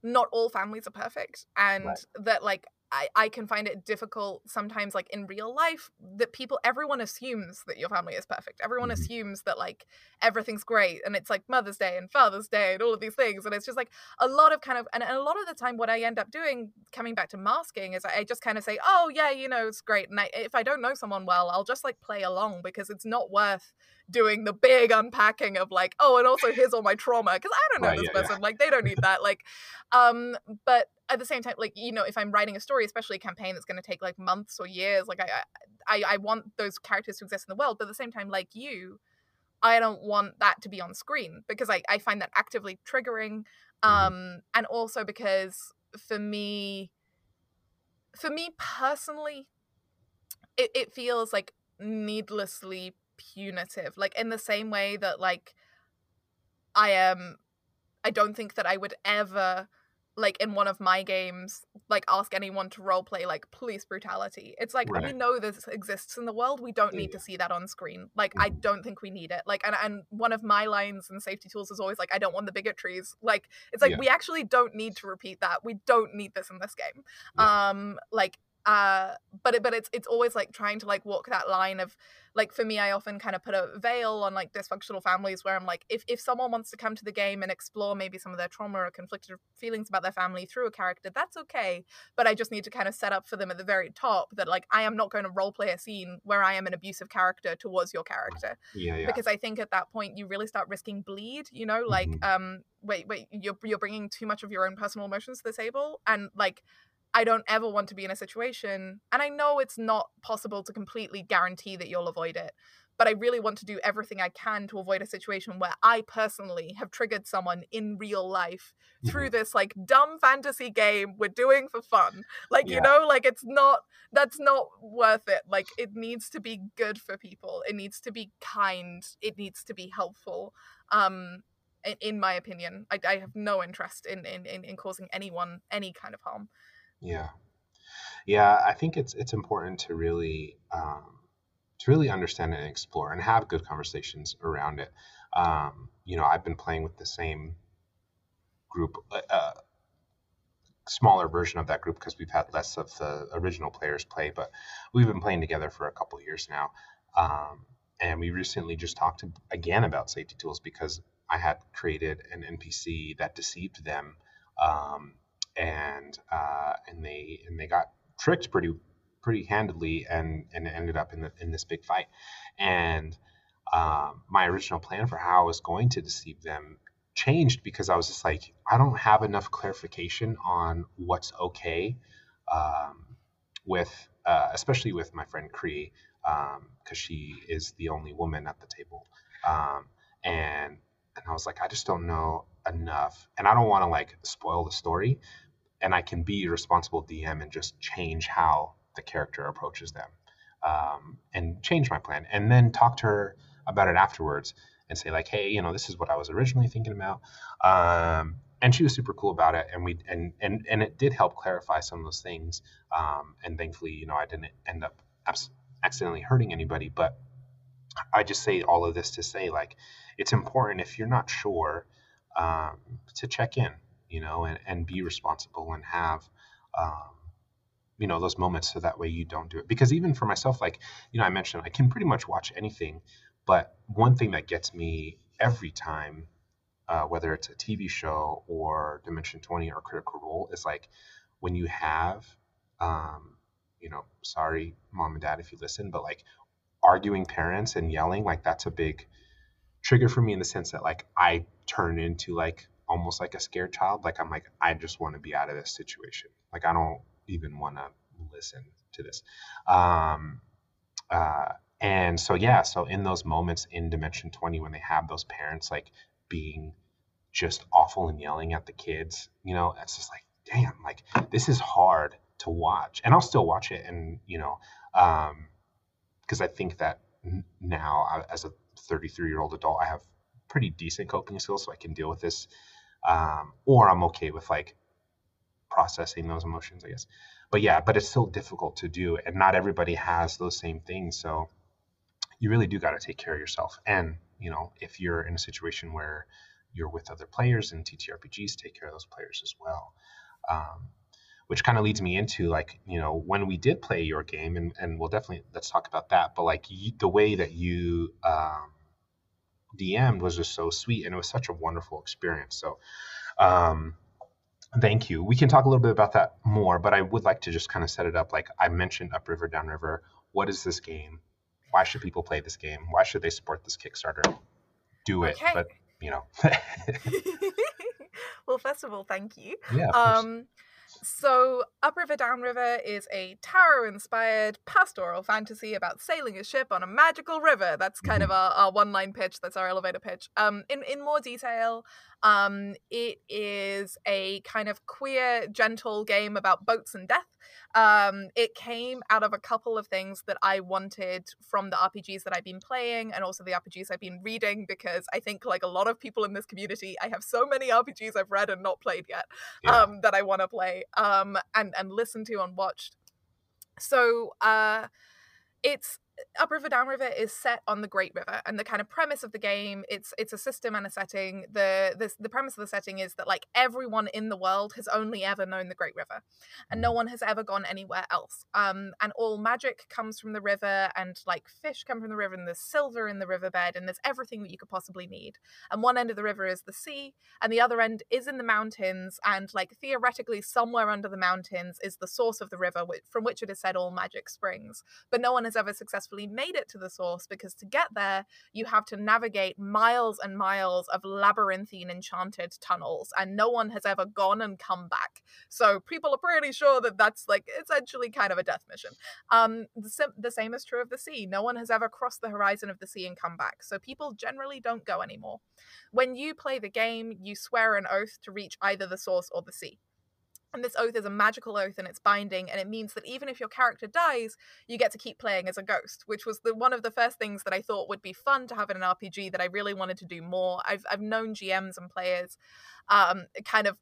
not all families are perfect and Right. that like I, I can find it difficult sometimes like in real life that people everyone assumes that your family is perfect everyone Mhm. assumes that like everything's great and it's like mother's day and father's day and all of these things and it's just like a lot of kind of and, and a lot of the time what i end up doing coming back to masking is i I just kind of say oh yeah you know it's great and I, if i don't know someone well i'll just like play along because it's not worth doing the big unpacking of like oh and also here's all my trauma because i don't know Right, this yeah, yeah. person like they don't need that like um but at the same time like you know if i'm writing a story especially a campaign that's going to take like months or years like I, I i want those characters to exist in the world but at the same time like you i don't want that to be on screen because i, I find that actively triggering Mhm. um and also because for me for me personally it, it feels like needlessly punitive like in the same way that like i am i don't think that i would ever like in one of my games like ask anyone to role play like police brutality. It's like we know this exists in the world we don't need to see that on screen. Like i Mhm. don't think we need it. Like and, and one of my lines and safety tools is always like i don't want the bigotries. Like it's like Yeah. we actually don't need to repeat that. We don't need this in this game. Yeah. um like uh but it, but it's it's always like trying to like walk that line of like for me i often kind of put a veil on like dysfunctional families where i'm like if if someone wants to come to the game and explore maybe some of their trauma or conflicted feelings about their family through a character that's okay but i just need to kind of set up for them at the very top that like i am not going to role play a scene where i am an abusive character towards your character yeah, yeah. because I think at that point you really start risking bleed. You know, like Mhm. um, wait, wait, you're you're bringing too much of your own personal emotions to the table, and like. I don't ever want to be in a situation, and I know it's not possible to completely guarantee that you'll avoid it, but I really want to do everything I can to avoid a situation where I personally have triggered someone in real life through this like dumb fantasy game we're doing for fun. Like, you know, like it's not that's not worth it. Like it needs to be good for people. It needs to be kind. It needs to be helpful. Um in, in my opinion, I, I have no interest in, in, in, in causing anyone any kind of harm. Yeah, yeah. I think it's it's important to really um, to really understand and explore and have good conversations around it. Um, you know, I've been playing with the same group, uh, uh, smaller version of that group because we've had less of the original players play, but we've been playing together for a couple years now. Um, and we recently just talked to, again about safety tools because I had created an NPC that deceived them. Um, and uh, and they and they got tricked pretty pretty handedly and and ended up in the, in this big fight. And um, my original plan for how I was going to deceive them changed because I was just like I don't have enough clarification on what's okay um, with uh, especially with my friend Cree because she is the only woman at the table. Um, and and I was like I just don't know enough. And I don't want to like spoil the story and I can be a responsible DM and just change how the character approaches them um, and change my plan and then talk to her about it afterwards and say like hey you know this is what I was originally thinking about um, and she was super cool about it and we and and and it did help clarify some of those things um, and thankfully you know I didn't end up accidentally hurting anybody but I just say all of this to say like it's important if you're not sure um, to check in you know, and, and be responsible and have, um, you know, those moments so that way you don't do it. Because even for myself, like, you know, I mentioned I can pretty much watch anything, but one thing that gets me every time, uh, whether it's a TV show or Dimension 20 or Critical Role, is like when you have, um, you know, sorry, mom and dad, if you listen, but like arguing parents and yelling, like that's a big trigger for me in the sense that like I turn into like almost like a scared child. Like I'm like, I just want to be out of this situation. Like I don't even want to listen to this. Um, uh, and so yeah, so in those moments in Dimension 20 when they have those parents like being just awful and yelling at the kids, you know, it's just like, damn, like this is hard to watch. And I'll still watch it and, you know, um, because I think that now as a 33 year old adult, I have pretty decent coping skills, so I can deal with this um, or I'm okay with like processing those emotions, I guess. But yeah, but it's still difficult to do, and not everybody has those same things. So you really do got to take care of yourself. And you know, if you're in a situation where you're with other players in TTRPGs, take care of those players as well. Um, which kind of leads me into like you know when we did play your game, and and we'll definitely let's talk about that. But like you, the way that you um, DM'd was just so sweet, and it was such a wonderful experience. So, um, thank you. We can talk a little bit about that more, but I would like to just kind of set it up. Like I mentioned, upriver, downriver. What is this game? Why should people play this game? Why should they support this Kickstarter? Do it, Okay. but you know, well, first of all, thank you. yeah. Of course. So, Upriver Downriver is a tarot inspired pastoral fantasy about sailing a ship on a magical river. That's kind of our, our one line pitch, that's our elevator pitch. Um, in, in more detail, um, it is a kind of queer, gentle game about boats and death. Um, it came out of a couple of things that I wanted from the RPGs that I've been playing and also the RPGs I've been reading because I think, like a lot of people in this community, I have so many RPGs I've read and not played yet Yeah. um, that I want to play um, and and listen to and watched. So uh, it's Upriver Downriver is set on the Great River, and the kind of premise of the game it's it's a system and a setting. the the The premise of the setting is that like everyone in the world has only ever known the Great River, and no one has ever gone anywhere else. Um, and all magic comes from the river, and like fish come from the river, and there's silver in the riverbed, and there's everything that you could possibly need. And one end of the river is the sea, and the other end is in the mountains and like theoretically somewhere under the mountains is the source of the river whi- from which it is said all magic springs but no one has ever successfully made it to the source because to get there you have to navigate miles and miles of labyrinthine enchanted tunnels and no one has ever gone and come back. So people are pretty sure that that's like essentially kind of a death mission. Um the, sim- the same is true of the sea. No one has ever crossed the horizon of the sea and come back. So people generally don't go anymore. When you play the game, you swear an oath to reach either the source or the sea. And this oath is a magical oath and it's binding, and it means that even if your character dies, you get to keep playing as a ghost, which was the one of the first things that I thought would be fun to have in an RPG that I really wanted to do more. I've I've known GMs and players um kind of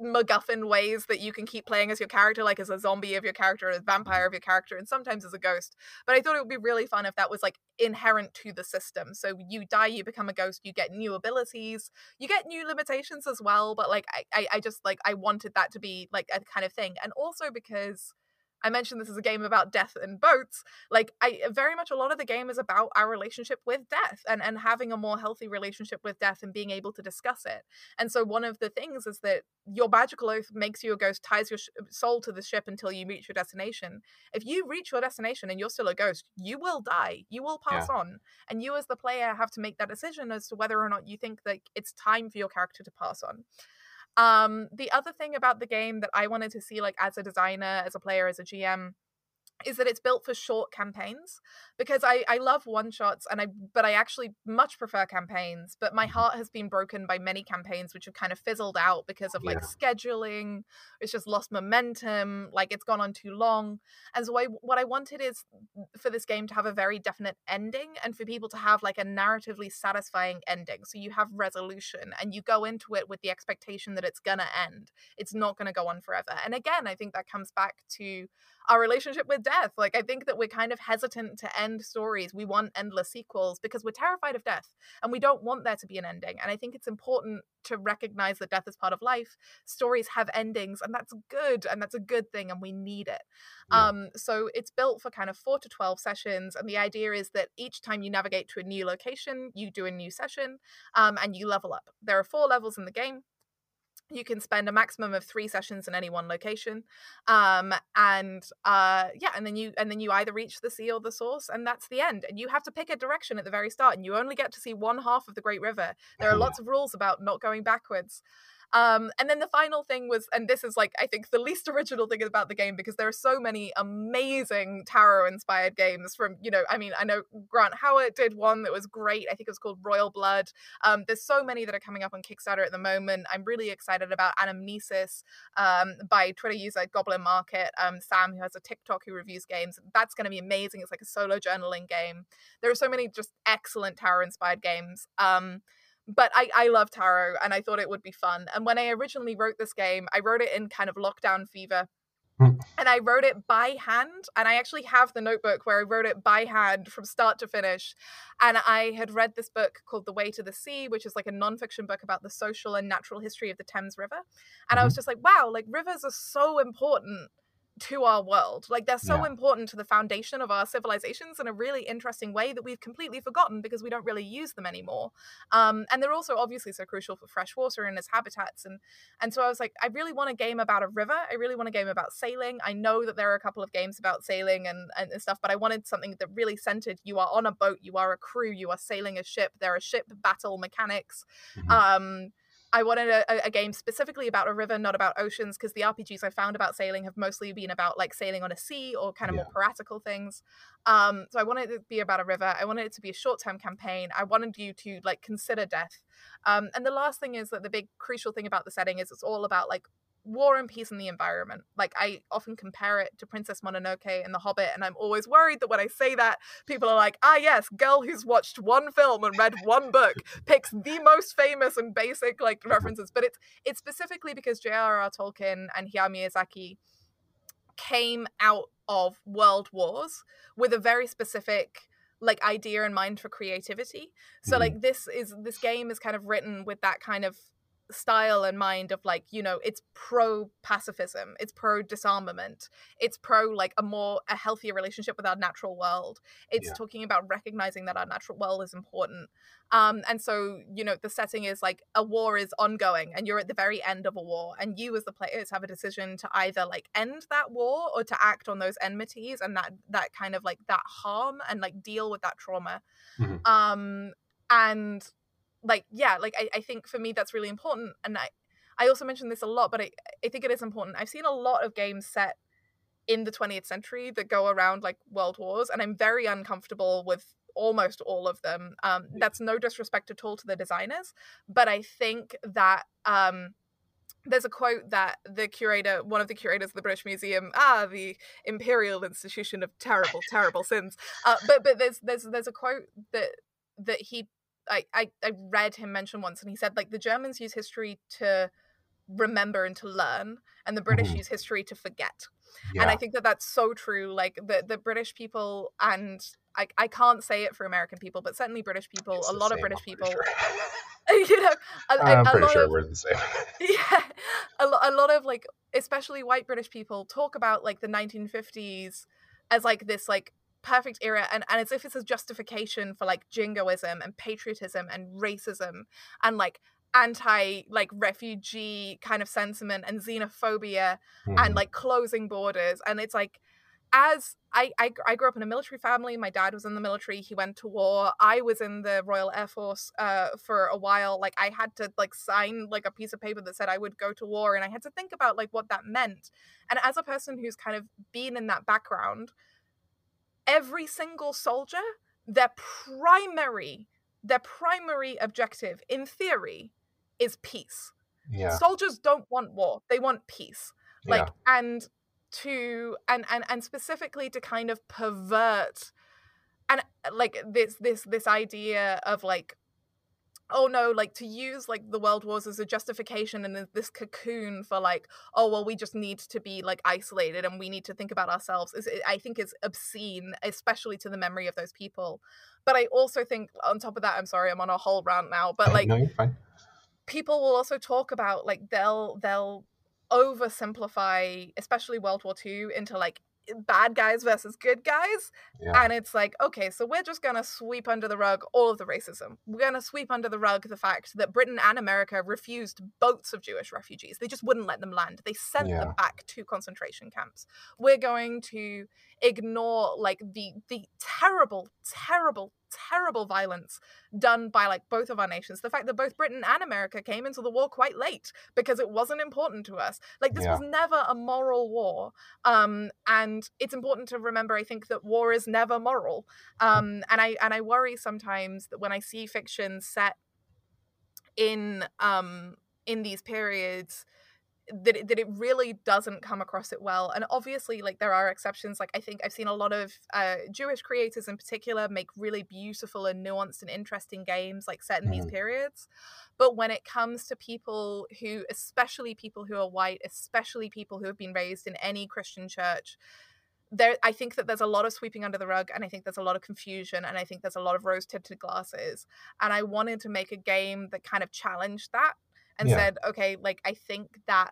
MacGuffin ways that you can keep playing as your character, like as a zombie of your character, a vampire of your character, and sometimes as a ghost. But I thought it would be really fun if that was like inherent to the system. So you die, you become a ghost, you get new abilities, you get new limitations as well. But like I, I, I just like I wanted that to be like a kind of thing, and also because I mentioned this is a game about death and boats. Like I very much a lot of the game is about our relationship with death and and having a more healthy relationship with death and being able to discuss it. And so one of the things is that your magical oath makes you a ghost, ties your sh- soul to the ship until you reach your destination. If you reach your destination and you're still a ghost, you will die. You will pass on, and you as the player have to make that decision as to whether or not you think that it's time for your character to pass on. Um, the other thing about the game that I wanted to see, like as a designer, as a player, as a GM, is that it's built for short campaigns because I, I love one shots and I but I actually much prefer campaigns but my mm-hmm. heart has been broken by many campaigns which have kind of fizzled out because of like Yeah. scheduling it's just lost momentum like it's gone on too long. And so I, what I wanted is mm, for this game to have a very definite ending and for people to have like a narratively satisfying ending. So you have resolution and you go into it with the expectation that it's gonna end. It's not gonna go on forever. And again I think that comes back to our relationship with death. Like, I think that we're kind of hesitant to end stories. We want endless sequels because we're terrified of death and we don't want there to be an ending. And I think it's important to recognize that death is part of life. Stories have endings, and that's good, and that's a good thing, and we need it. Yeah. Um, so it's built for kind of four to 12 sessions. And the idea is that each time you navigate to a new location, you do a new session um, and you level up. There are four levels in the game you can spend a maximum of three sessions in any one location um and uh yeah and then you and then you either reach the sea or the source and that's the end and you have to pick a direction at the very start and you only get to see one half of the great river. There are lots of rules about not going backwards um and then the final thing was and this is like i think the least original thing about the game because there are so many amazing tarot inspired games from you know i mean i know Grant Howitt did one that was great i think it was called royal blood um, there's so many that are coming up on Kickstarter at the moment. I'm really excited about Anamnesis um, by Twitter user Goblin Market, um, Sam, who has a TikTok who reviews games. That's going to be amazing. It's like a solo journaling game. There are so many just excellent tarot inspired games. Um, but I, I love tarot and I thought it would be fun. And when I originally wrote this game, I wrote it in kind of lockdown fever Hmm. and I wrote it by hand. And I actually have the notebook where I wrote it by hand from start to finish. And I had read this book called The Way to the Sea, which is like a nonfiction book about the social and natural history of the Thames River. And I was just like, wow, like rivers are so important to our world. Like they're so Yeah. important to the foundation of our civilizations in a really interesting way that we've completely forgotten because we don't really use them anymore. Um, and they're also obviously so crucial for fresh water and its habitats. And and so I was like, I really want a game about a river. I really want a game about sailing. I know that there are a couple of games about sailing and, and, stuff, but I wanted something that really centered you are on a boat, you are a crew, you are sailing a ship, there are ship battle mechanics. Mhm. Um I wanted a, a, game specifically about a river, not about oceans, because the RPGs I found about sailing have mostly been about like sailing on a sea or kind of yeah. more piratical things. Um, so I wanted it to be about a river. I wanted it to be a short term campaign. I wanted you to like consider death. Um, and the last thing is that the big crucial thing about the setting is it's all about like war and peace and the environment. Like I often compare it to Princess Mononoke and The Hobbit, and I'm always worried that when I say that, people are like, ah yes, girl who's watched one film and read one book picks the most famous and basic like references. But it's it's specifically because J.R.R. Tolkien and Hayao Miyazaki came out of world wars with a very specific like idea in mind for creativity. So mm-hmm. like this is this game is kind of written with that kind of style and mind of like you know it's pro pacifism it's pro disarmament it's pro like a more a healthier relationship with our natural world it's yeah. talking about recognizing that our natural world is important um and so you know the setting is like a war is ongoing and you're at the very end of a war and you as the players have a decision to either like end that war or to act on those enmities and that that kind of like that harm and like deal with that trauma mm-hmm. um and like yeah like I, I think for me that's really important and i i also mentioned this a lot but I, I think it is important i've seen a lot of games set in the 20th century that go around like world wars and i'm very uncomfortable with almost all of them um that's no disrespect at all to the designers but i think that um there's a quote that the curator, one of the curators of the British Museum, ah, the imperial institution of terrible, terrible sins. Uh, but but there's there's there's a quote that that he I, I I read him mention once, and he said like the Germans use history to remember and to learn, and the British mm-hmm. use history to forget. Yeah. And I think that that's so true. Like the the British people, and I I can't say it for American people, but certainly British people, it's a lot of British people. Sure. you know, a, I'm a, pretty lot sure of, we're the same. yeah, a, a lot of like, especially white British people, talk about like the 1950s as like this like perfect era and, and as if it's a justification for like jingoism and patriotism and racism and like anti like refugee kind of sentiment and xenophobia mm. and mm-hmm. like closing borders and it's like as I, I I grew up in a military family. My dad was in the military. He went to war. I was in the Royal Air Force uh, for a while. Like I had to like sign like a piece of paper that said I would go to war, and I had to think about like what that meant. And as a person who's kind of been in that background, every single soldier, their primary, their primary objective, in theory, is peace. Yeah. Soldiers don't want war; they want peace. Like, yeah. and to and and and specifically to kind of pervert and like this this this idea of like oh no like to use like the world wars as a justification and this cocoon for like oh well we just need to be like isolated and we need to think about ourselves is i think is obscene especially to the memory of those people. But i also think on top of that i'm sorry i'm on a whole rant now but like no, people will also talk about like they'll they'll oversimplify especially world war ii into like bad guys versus good guys. Yeah. And it's like, okay, so we're just going to sweep under the rug all of the racism. We're going to sweep under the rug the fact that Britain and America refused boats of Jewish refugees. They just wouldn't let them land. They sent yeah. them back to concentration camps. We're going to ignore like the the terrible terrible terrible violence done by like both of our nations the fact that both britain and america came into the war quite late because it wasn't important to us like this yeah. was never a moral war um and it's important to remember i think that war is never moral um and i and i worry sometimes that when i see fiction set in um in these periods that it, that it really doesn't come across it well and obviously like there are exceptions like i think i've seen a lot of uh, jewish creators in particular make really beautiful and nuanced and interesting games like set in mm. these mm-hmm. periods but when it comes to people who especially people who are white especially people who have been raised in any christian church there i think that there's a lot of sweeping under the rug and i think there's a lot of confusion and i think there's a lot of rose tinted glasses and i wanted to make a game that kind of challenged that and yeah. said okay like i think that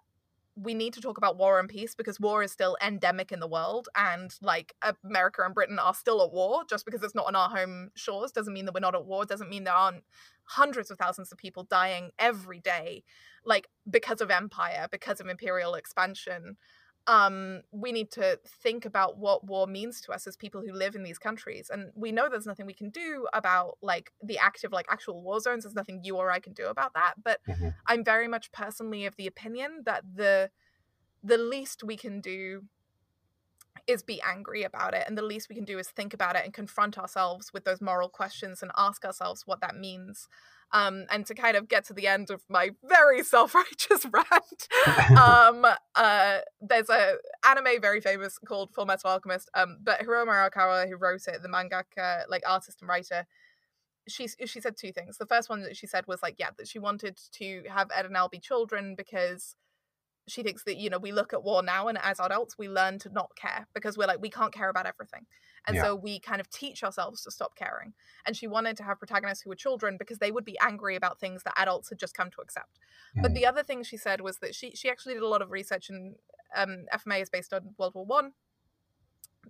we need to talk about war and peace because war is still endemic in the world and like america and britain are still at war. Just because it's not on our home shores doesn't mean that we're not at war. Doesn't mean there aren't hundreds of thousands of people dying every day like because of empire because of imperial expansion um, we need to think about what war means to us as people who live in these countries. And we know there's nothing we can do about like the active, like actual war zones. There's nothing you or I can do about that. But Mhm. I'm very much personally of the opinion that the the least we can do is be angry about it and the least we can do is think about it and confront ourselves with those moral questions and ask ourselves what that means um and to kind of get to the end of my very self-righteous rant um uh there's a anime very famous called full metal alchemist um but hiromu arakawa who wrote it the mangaka like artist and writer she she said two things. The first one that she said was like yeah that she wanted to have ed and al be children because she thinks that you know we look at war now and as adults we learn to not care because we're like we can't care about everything. And Yeah. so we kind of teach ourselves to stop caring. And she wanted to have protagonists who were children because they would be angry about things that adults had just come to accept. But Mhm. the other thing she said was that she she actually did a lot of research and um, fma is based on world war one.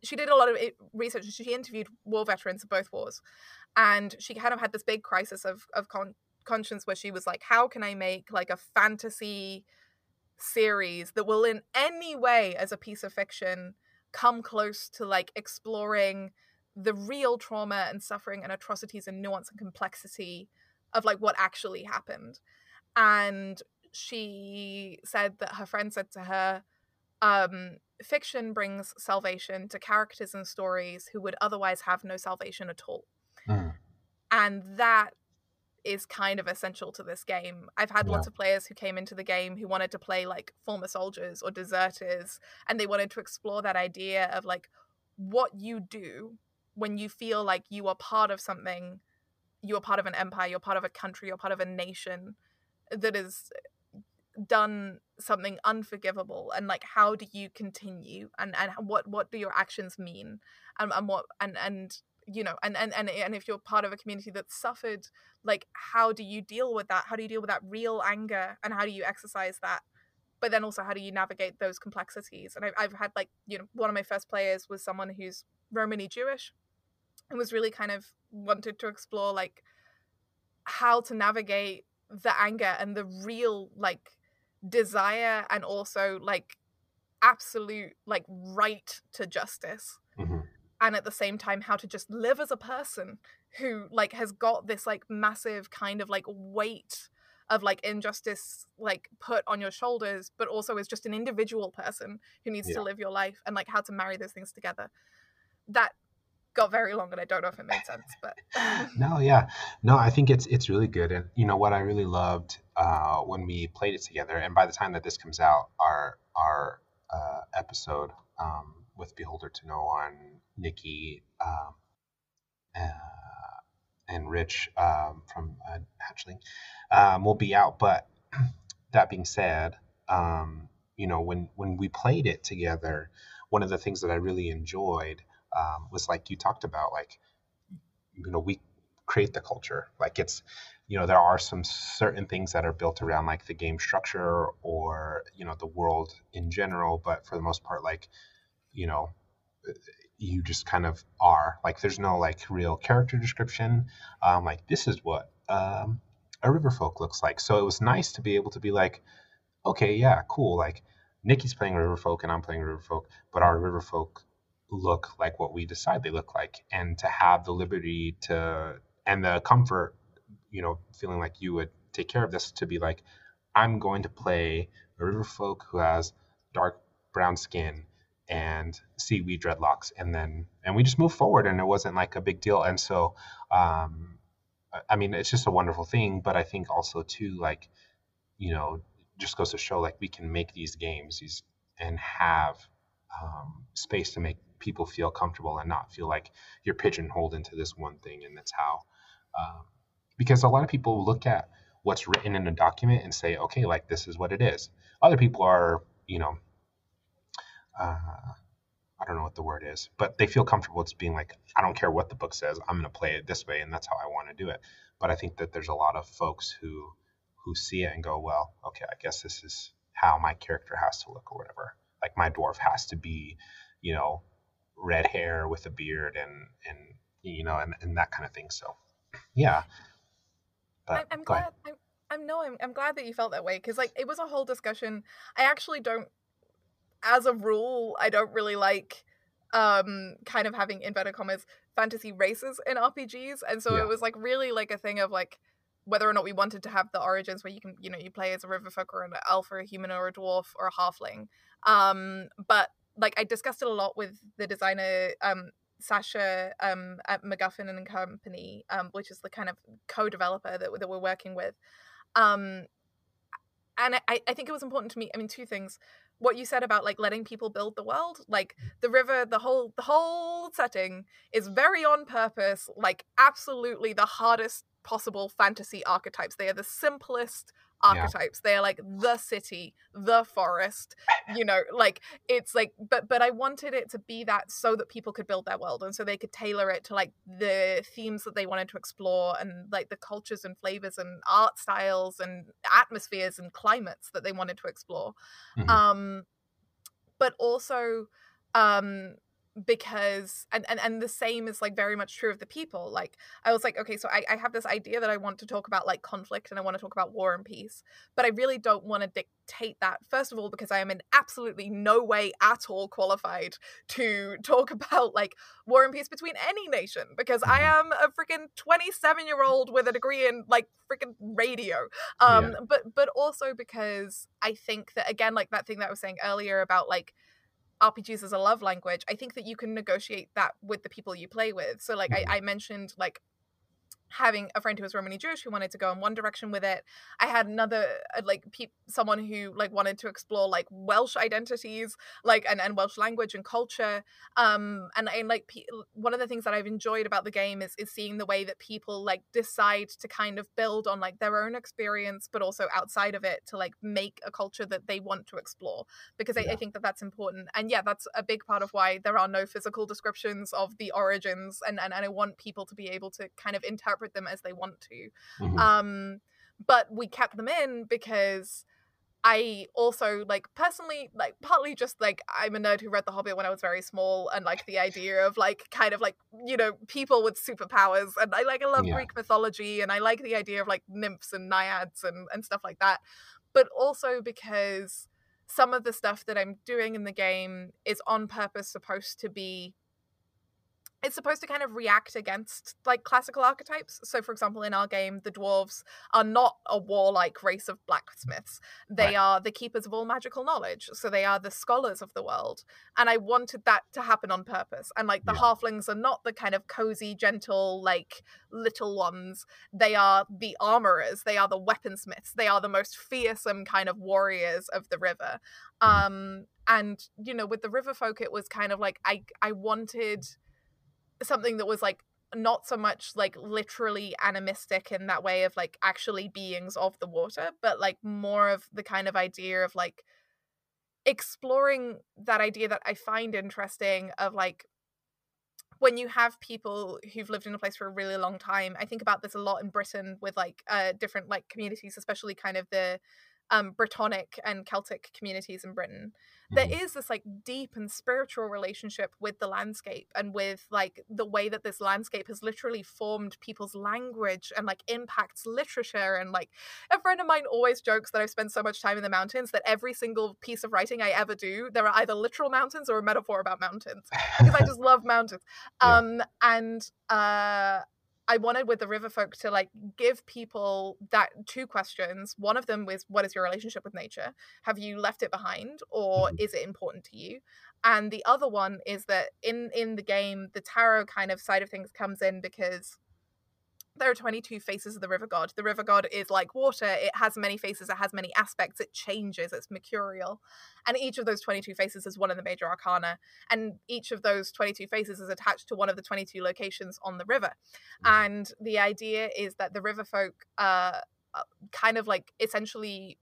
She did a lot of research and she interviewed war veterans of both wars. And she kind of had this big crisis of of con- conscience where she was like how can i make like a fantasy series that will in any way as a piece of fiction come close to like exploring the real trauma and suffering and atrocities and nuance and complexity of like what actually happened and she said that her friend said to her um fiction brings salvation to characters and stories who would otherwise have no salvation at all Mm. and that is kind of essential to this game. I've had Yeah. lots of players who came into the game who wanted to play like former soldiers or deserters, and they wanted to explore that idea of like what you do when you feel like you are part of something, you are part of an empire, you're part of a country, you're part of a nation that has done something unforgivable and like how do you continue and and what what do your actions mean and, and what and and you know and, and and and if you're part of a community that's suffered like how do you deal with that? How do you deal with that real anger and how do you exercise that? But then also how do you navigate those complexities? And I've, I've had like you know one of my first players was someone who's romani jewish and was really kind of wanted to explore like how to navigate the anger and the real like desire and also like absolute like right to justice. Mhm. And at the same time how to just live as a person who like has got this like massive kind of like weight of like injustice like put on your shoulders but also is just an individual person who needs Yeah. to live your life and like how to marry those things together that got very long and i don't know if it made sense but no, yeah, no. I think it's it's really good, and you know what I really loved uh, when we played it together. And by the time that this comes out, our our uh, episode um, with Beholder to Know on Nikki um, uh, and Rich um, from uh, Hatchling um, will be out. But that being said, um, you know when when we played it together, one of the things that I really enjoyed um, was like you talked about, like you know we create the culture like it's you know there are some certain things that are built around like the game structure or you know the world in general but for the most part like you know you just kind of are. Like there's no like real character description. Um like this is what um a river folk looks like. So it was nice to be able to be like okay yeah cool. Like nikki's playing river folk and i'm playing river folk but our river folk look like what we decide they look like. And to have the liberty to and the comfort you know feeling like you would take care of this to be like i'm going to play a river folk who has dark brown skin and seaweed dreadlocks and then and we just moved forward and it wasn't like a big deal. And so um I- mean it's just a wonderful thing but i think also too like you know just goes to show like we can make these games these and have um, space to make people feel comfortable and not feel like you're pigeonholed into this one thing and that's how um, because a lot of people look at what's written in a document and say okay like this is what it is. Other people are you know uh, i don't know what the word is but they feel comfortable just being like i don't care what the book says i'm going to play it this way and that's how i want to do it but i think that there's a lot of folks who who see it and go well okay i guess this is how my character has to look or whatever like my dwarf has to be you know red hair with a beard and and you know and, and that kind of thing so yeah but I'm, I'm glad. I'm, I'm no. I'm, I'm glad that you felt that way because like it was a whole discussion. I actually don't. As a rule, I don't really like um kind of having inverted commas fantasy races in RPGs. And so Yeah. it was like really like a thing of like whether or not we wanted to have the origins where you can, you know, you play as a riverfolk or an elf or a human or a dwarf or a halfling. Um, but like I discussed it a lot with the designer um Sasha um at MacGuffin and Company, um, which is the kind of co-developer that, that we're working with. Um and I, I think it was important to me. I mean, two things. What you said about like letting people build the world, like mm. the river, the whole the whole setting is very on purpose, like absolutely the hardest possible fantasy archetypes. They are the simplest. Archetypes. They are like the city, the forest, you know, like it's like but but I wanted it to be that so that people could build their world and so they could tailor it to like the themes that they wanted to explore and like the cultures and flavors and art styles and atmospheres and climates that they wanted to explore. Mhm. Um but also um because and, and and the same is like very much true of the people like i was like okay so I, I have this idea that i want to talk about like conflict and i want to talk about war and peace but i really don't want to dictate that first of all because i am in absolutely no way at all qualified to talk about like war and peace between any nation because i Mhm. am a freaking 27 year old with a degree in like freaking radio um but but also because i think that again like that thing that i was saying earlier about like RPGs as a love language, I think that you can negotiate that with the people you play with. So, like, Mhm. I, I mentioned, like, having a friend who was Romani Jewish who wanted to go in one direction with it. I had another, uh, like, pe- someone who, like, wanted to explore, like, Welsh identities, like, and, and Welsh language and culture. Um, and, and like, pe- one of the things that I've enjoyed about the game is, is seeing the way that people, like, decide to kind of build on, like, their own experience, but also outside of it to, like, make a culture that they want to explore because I, I think that that's important. And yeah, that's a big part of why there are no physical descriptions of the origins, and and, and I want people to be able to kind of interpret them as they want to. Mhm. Um, but we kept them in because. I also like personally like partly just like I'm a nerd who read The Hobbit when I was very small and like the idea of like kind of like you know people with superpowers and I like I love Yeah. Greek mythology and I like the idea of like nymphs and naiads and and stuff like that but also because some of the stuff that I'm doing in the game is on purpose supposed to be it's supposed to kind of react against like classical archetypes. So for example, in our game, the dwarves are not a warlike race of blacksmiths. They Right. are the keepers of all magical knowledge. So they are the scholars of the world. And I wanted that to happen on purpose. And like the Yeah. halflings are not the kind of cozy, gentle, like little ones. They are the armorers. They are the weaponsmiths. They are the most fearsome kind of warriors of the river. Um, and you know, with the river folk, it was kind of like I I wanted something that was like not so much like literally animistic in that way of like actually beings of the water, but like more of the kind of idea of like exploring that idea that I find interesting of like when you have people who've lived in a place for a really long time i think about this a lot in britain with like uh different like communities especially kind of the um brittonic and celtic communities in britain there Mhm. is this like deep and spiritual relationship with the landscape and with like the way that this landscape has literally formed people's language and like impacts literature and like a friend of mine always jokes that I've spent so much time in the mountains that every single piece of writing I ever do there are either literal mountains or a metaphor about mountains because I just love mountains Yeah. um and uh I wanted with the river folk to like give people that two questions. One of them was what is your relationship with nature? Have you left it behind or Mhm. is it important to you? And the other one is that in in the game the tarot kind of side of things comes in because there are 22 faces of the river god. The river god is like water. It has many faces, it has many aspects, it changes, it's mercurial. And each of those 22 faces is one of the major arcana. And each of those 22 faces is attached to one of the 22 locations on the river. And the idea is that the river folk uh, uh, kind of like essentially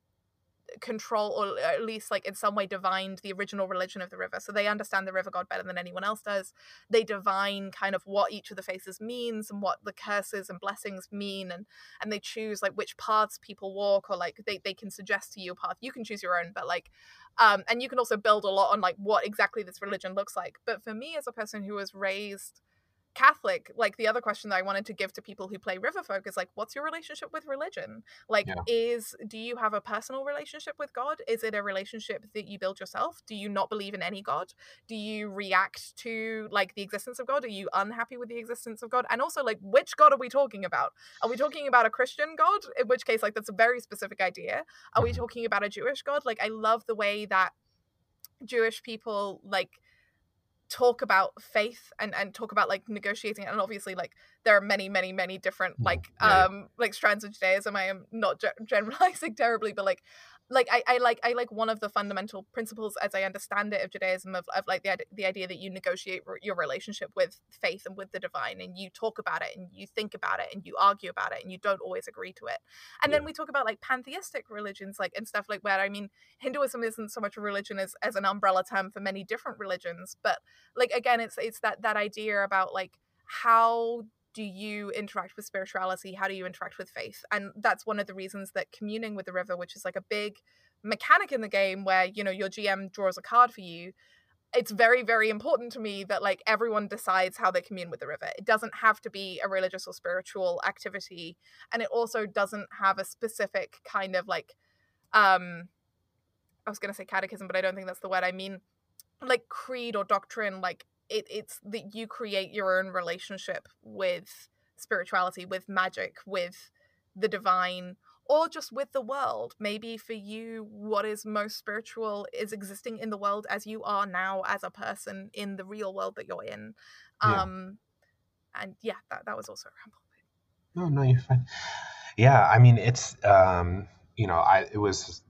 control or at least like in some way divined the original religion of the river. So they understand the river god better than anyone else does. They divine kind of what each of the faces means and what the curses and blessings mean and and they choose like which paths people walk or like they, they can suggest to you a path. You can choose your own but like um and you can also build a lot on like what exactly this religion looks like. But for me as a person who was raised Catholic, like the other question that I wanted to give to people who play Riverfolk is like, what's your relationship with religion? Like, Yeah. is do you have a personal relationship with God? Is it a relationship that you build yourself? Do you not believe in any God? Do you react to like the existence of God? Are you unhappy with the existence of God? And also, like, which God are we talking about? Are we talking about a Christian God? In which case, like, that's a very specific idea. Are we Mhm. talking about a Jewish God? Like, I love the way that Jewish people like talk about faith and and talk about like negotiating and obviously like there are many many many different Mhm. like yeah. um like strands of judaism i am not ge- generalizing terribly but like like I, I like I like one of the fundamental principles as I understand it of Judaism of, of like the, the idea that you negotiate r- your relationship with faith and with the divine and you talk about it and you think about it and you argue about it and you don't always agree to it. And then we talk about like pantheistic religions like and stuff like where I mean Hinduism isn't so much a religion as, as an umbrella term for many different religions but like again it's it's that that idea about like how do you interact with spirituality? How do you interact with faith? And that's one of the reasons that communing with the river which is like a big mechanic in the game where you know your gm draws a card for you it's very very important to me that like everyone decides how they commune with the river. It doesn't have to be a religious or spiritual activity and it also doesn't have a specific kind of like um i was going to say catechism but i don't think that's the word i mean like creed or doctrine like it, it's that you create your own relationship with spirituality with magic with the divine or just with the world maybe for you what is most spiritual is existing in the world as you are now as a person in the real world that you're in Yeah. um and yeah that, that was also a ramble No, no, you're fine. Yeah, I mean, it's um, you know, I it was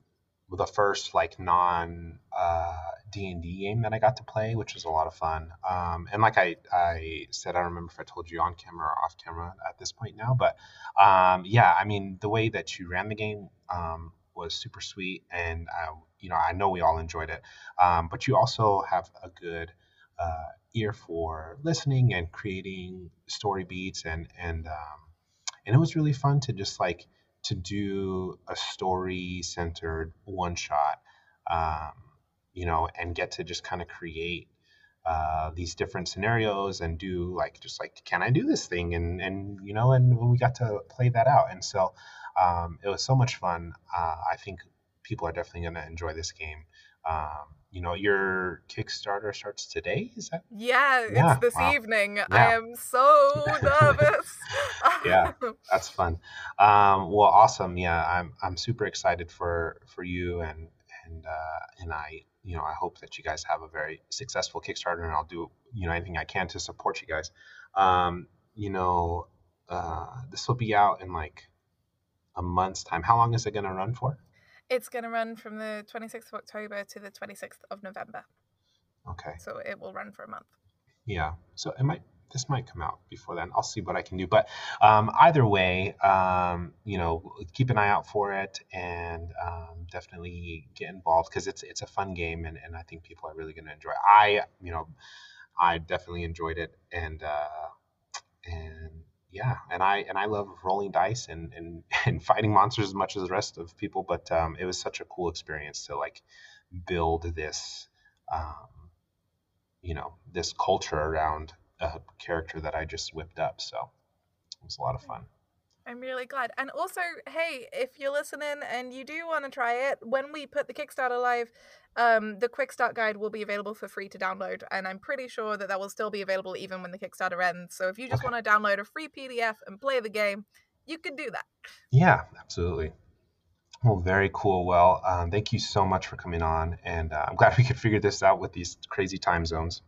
the first like non uh D and D game that I got to play, which was a lot of fun. Um, and like I I said, I don't remember if I told you on camera or off camera at this point now, but um, yeah, I mean, the way that you ran the game um, was super sweet, and uh, you know, I know we all enjoyed it. Um, but you also have a good uh, ear for listening and creating story beats and and um, and it was really fun to just like to do a story centered one shot um, you know and get to just kind of create uh, these different scenarios and do like just like can i do this thing? and and you know and we got to play that out. And so um, it was so much fun. Uh, i think people are definitely going to enjoy this game um, you know your kickstarter starts today is that yeah, Yeah, it's this wow. evening i am so nervous Yeah. That's fun. Um, well, awesome. Yeah, I'm I'm super excited for for you and and uh, and I you know I hope that you guys have a very successful Kickstarter and I'll do you know anything I can to support you guys. Um, you know, uh, this will be out in like a month's time. How long is it going to run for? It's going to run from the 26th of October to the 26th of November. Okay. So it will run for a month. Yeah. So it might this might come out before then. I'll see what I can do. But um, either way, um, you know, keep an eye out for it and um, definitely get involved because it's it's a fun game and, and I think people are really going to enjoy. It. I you know, I definitely enjoyed it and uh, and yeah, and I and I love rolling dice and and, and fighting monsters as much as the rest of people. But um, it was such a cool experience to like build this. Um, you know this culture around a character that I just whipped up. So it was a lot of fun. I'm really glad. And also, hey, if you're listening and you do want to try it, when we put the Kickstarter live, um, the quick start guide will be available for free to download. And I'm pretty sure that that will still be available even when the Kickstarter ends. So if you just Okay. want to download a free PDF and play the game, you can do that. Yeah, absolutely. Well, very cool. Well, um, thank you so much for coming on, and uh, I'm glad we could figure this out with these crazy time zones.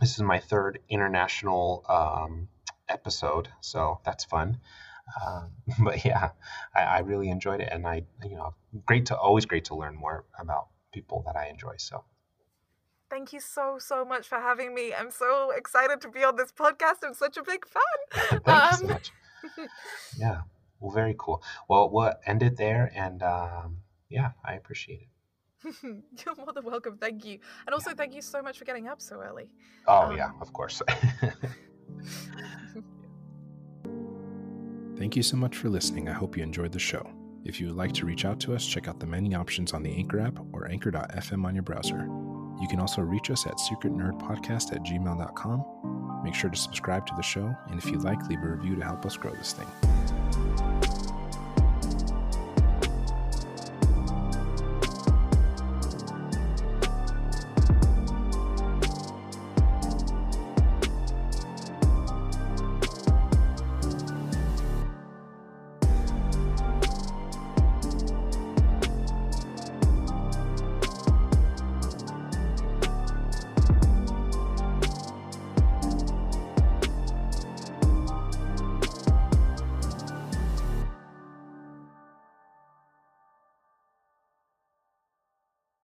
This is my third international um, episode, so that's fun. Um, but yeah, I, I really enjoyed it, and I, you know, great to always great to learn more about people that I enjoy. So Thank you so, so much for having me. I'm so excited to be on this podcast. I'm such a big fan. thank you so Um, much. Yeah, well, very cool. Well, we'll end it there, and um, yeah, I appreciate it. You're more than welcome. Thank you. And also, thank you so much for getting up so early. Oh Um, yeah, of course. Thank you so much for listening. I hope you enjoyed the show. If you would like to reach out to us, check out the many options on the Anchor app or anchor.fm on your browser. You can also reach us at secretnerdpodcast at gmail.com. Make sure to subscribe to the show, and if you like, leave a review to help us grow this thing.